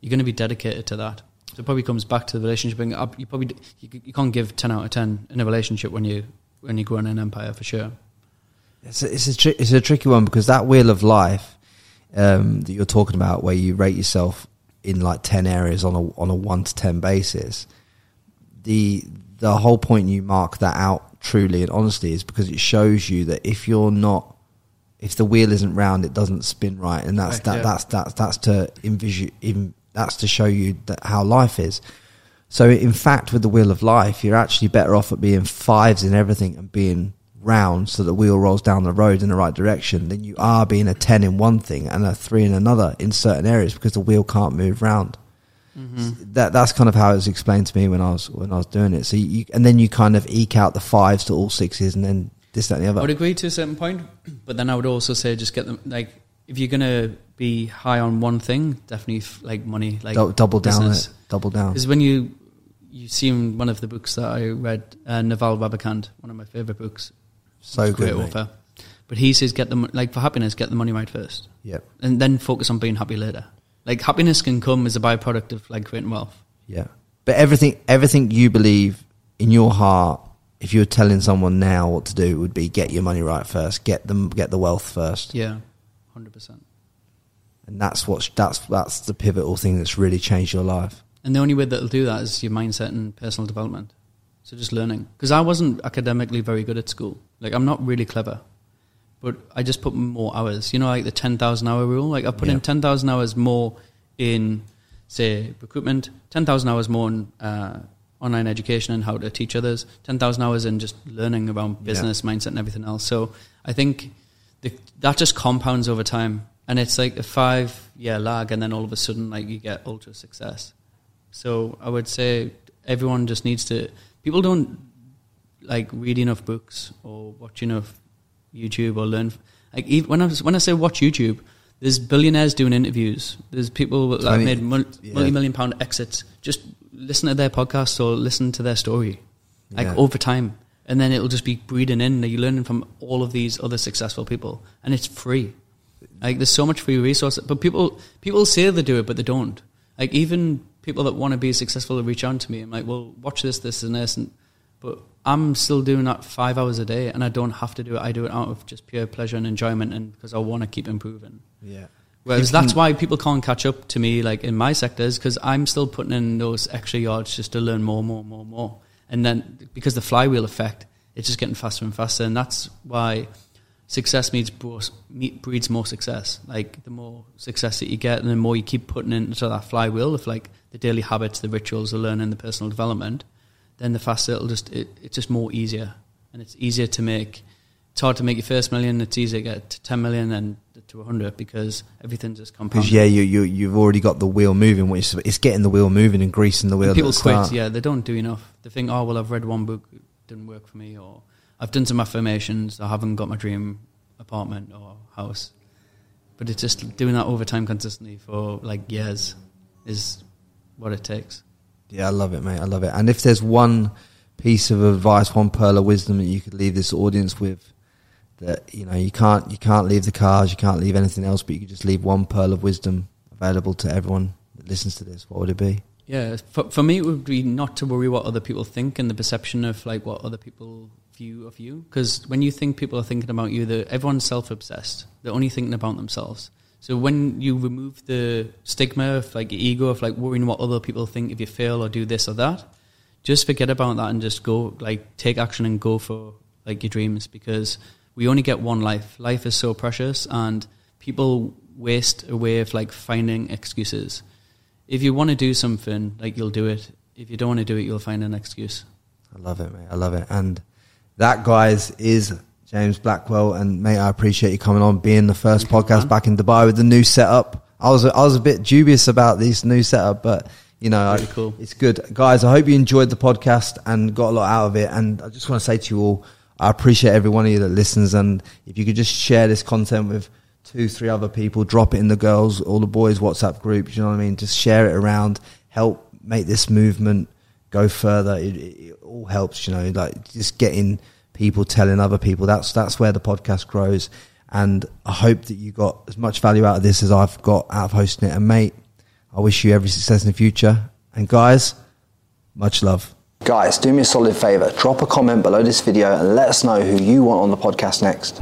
you're going to be dedicated to that. So it probably comes back to the relationship. And you probably you, you can't give ten out of ten in a relationship when you when you grow in an empire for sure. It's a, it's a tri- it's a tricky one because that wheel of life um, that you're talking about, where you rate yourself in like ten areas on a on a one to ten basis, the the whole point you mark that out truly and honestly is because it shows you that if you're not if the wheel isn't round, it doesn't spin right, and that's Right, that yeah. that's that's that's to envision in, that's to show you that how life is. So in fact, with the wheel of life, you're actually better off at being fives in everything and being round, so the wheel rolls down the road in the right direction, than you are being a ten in one thing and a three in another in certain areas because the wheel can't move round. Mm-hmm. That that's kind of how it was explained to me when I was when I was doing it. So you and then you kind of eke out the fives to all sixes, and then this that and the other. I would agree to a certain point, but then I would also say just get them like if you're gonna be high on one thing, definitely f- like money, like Dou- double down it. Double down. Because when you you've seen one of the books that I read, uh, Naval Ravikant, one of my favorite books. So Great mate. author. But he says, get the like for happiness, get the money right first, Yep. and then focus on being happy later. Like happiness can come as a byproduct of like creating wealth. Yeah. But everything, everything you believe in your heart, if you were telling someone now what to do, it would be get your money right first, get them, get the wealth first, Yeah, hundred percent. and that's what that's that's the pivotal thing that's really changed your life. And the only way that'll do that is your mindset and personal development. So just learning. Because I wasn't academically very good at school. Like I'm not really clever, but I just put more hours. You know, like the ten thousand hour rule. Like I put Yeah. in ten thousand hours more in, say, recruitment. Ten thousand hours more in uh, online education and how to teach others. Ten thousand hours in just learning around business mindset and everything else. So I think that just compounds over time, and it's like a five year lag, and then all of a sudden, like you get ultra success. So I would say everyone just needs to. People don't like read enough books or watch enough YouTube or learn. Like even when I was, when I say watch YouTube, there's billionaires doing interviews. There's people that have Tony- made mul- yeah. multi-million pound exits. Just listen to their podcasts or listen to their story, like Yeah. over time, and then it'll just be breeding in. That you're learning from all of these other successful people, and it's free. Like there's so much free resource, but people people say they do it, but they don't. Like even people that want to be successful reach out to me. I'm like, well, watch this, this, and this, and but I'm still doing that five hours a day, and I don't have to do it. I do it out of just pure pleasure and enjoyment, and because I want to keep improving. Yeah. Whereas that's why people can't catch up to me, like in my sectors, because I'm still putting in those extra yards just to learn more, more, more, more. And then because the flywheel effect, it's just getting faster and faster, and that's why success breeds more success. Like the more success that you get, and the more you keep putting into that flywheel of like the daily habits, the rituals, the learning, the personal development, then the faster it'll just it, it's just more easier, and it's easier to make. It's hard to make your first million. It's easier to get to ten million and to hundred because everything's just compounded. Because yeah, you you you've already got the wheel moving. Which is, it's getting the wheel moving and greasing the wheel. And people quit. start. Yeah, they don't do enough. They think, oh well, I've read one book, it didn't work for me, or I've done some affirmations, I haven't got my dream apartment or house. But it's just doing that over time consistently for like years is what it takes. Yeah, I love it, mate. I love it. And if there's one piece of advice, one pearl of wisdom that you could leave this audience with, that you know you can't you can't leave the cars, you can't leave anything else, but you could just leave one pearl of wisdom available to everyone that listens to this. What would it be? Yeah, for, for me, it would be not to worry what other people think and the perception of like what other people view of you. Because when you think people are thinking about you, the, everyone's self-obsessed. They're only thinking about themselves. So when you remove the stigma of like ego of like worrying what other people think if you fail or do this or that, just forget about that and just go like take action and go for like your dreams because we only get one life. Life is so precious and people waste away of like finding excuses if you want to do something, like you'll do it. If you don't want to do it, you'll find an excuse. I love it, mate. I love it. And that, guys, is James Blackwell. And mate, I appreciate you coming on, being the first you, podcast man. back in Dubai with the new setup. I was I was a bit dubious about this new setup, but you know, I- cool. it's good, guys. I hope you enjoyed the podcast and got a lot out of it. And I just want to say to you all, I appreciate every one of you that listens. And if you could just share this content with two, three other people, drop it in the girls, all the boys WhatsApp group. You know what I mean? Just share it around, help make this movement go further. It, it, it all helps, you know, like just getting people telling other people. That's that's where the podcast grows. And I hope that you got as much value out of this as I've got out of hosting it. And mate, I wish you every success in the future. And guys, much love. Guys, do me a solid favor. Drop a comment below this video and let us know who you want on the podcast next.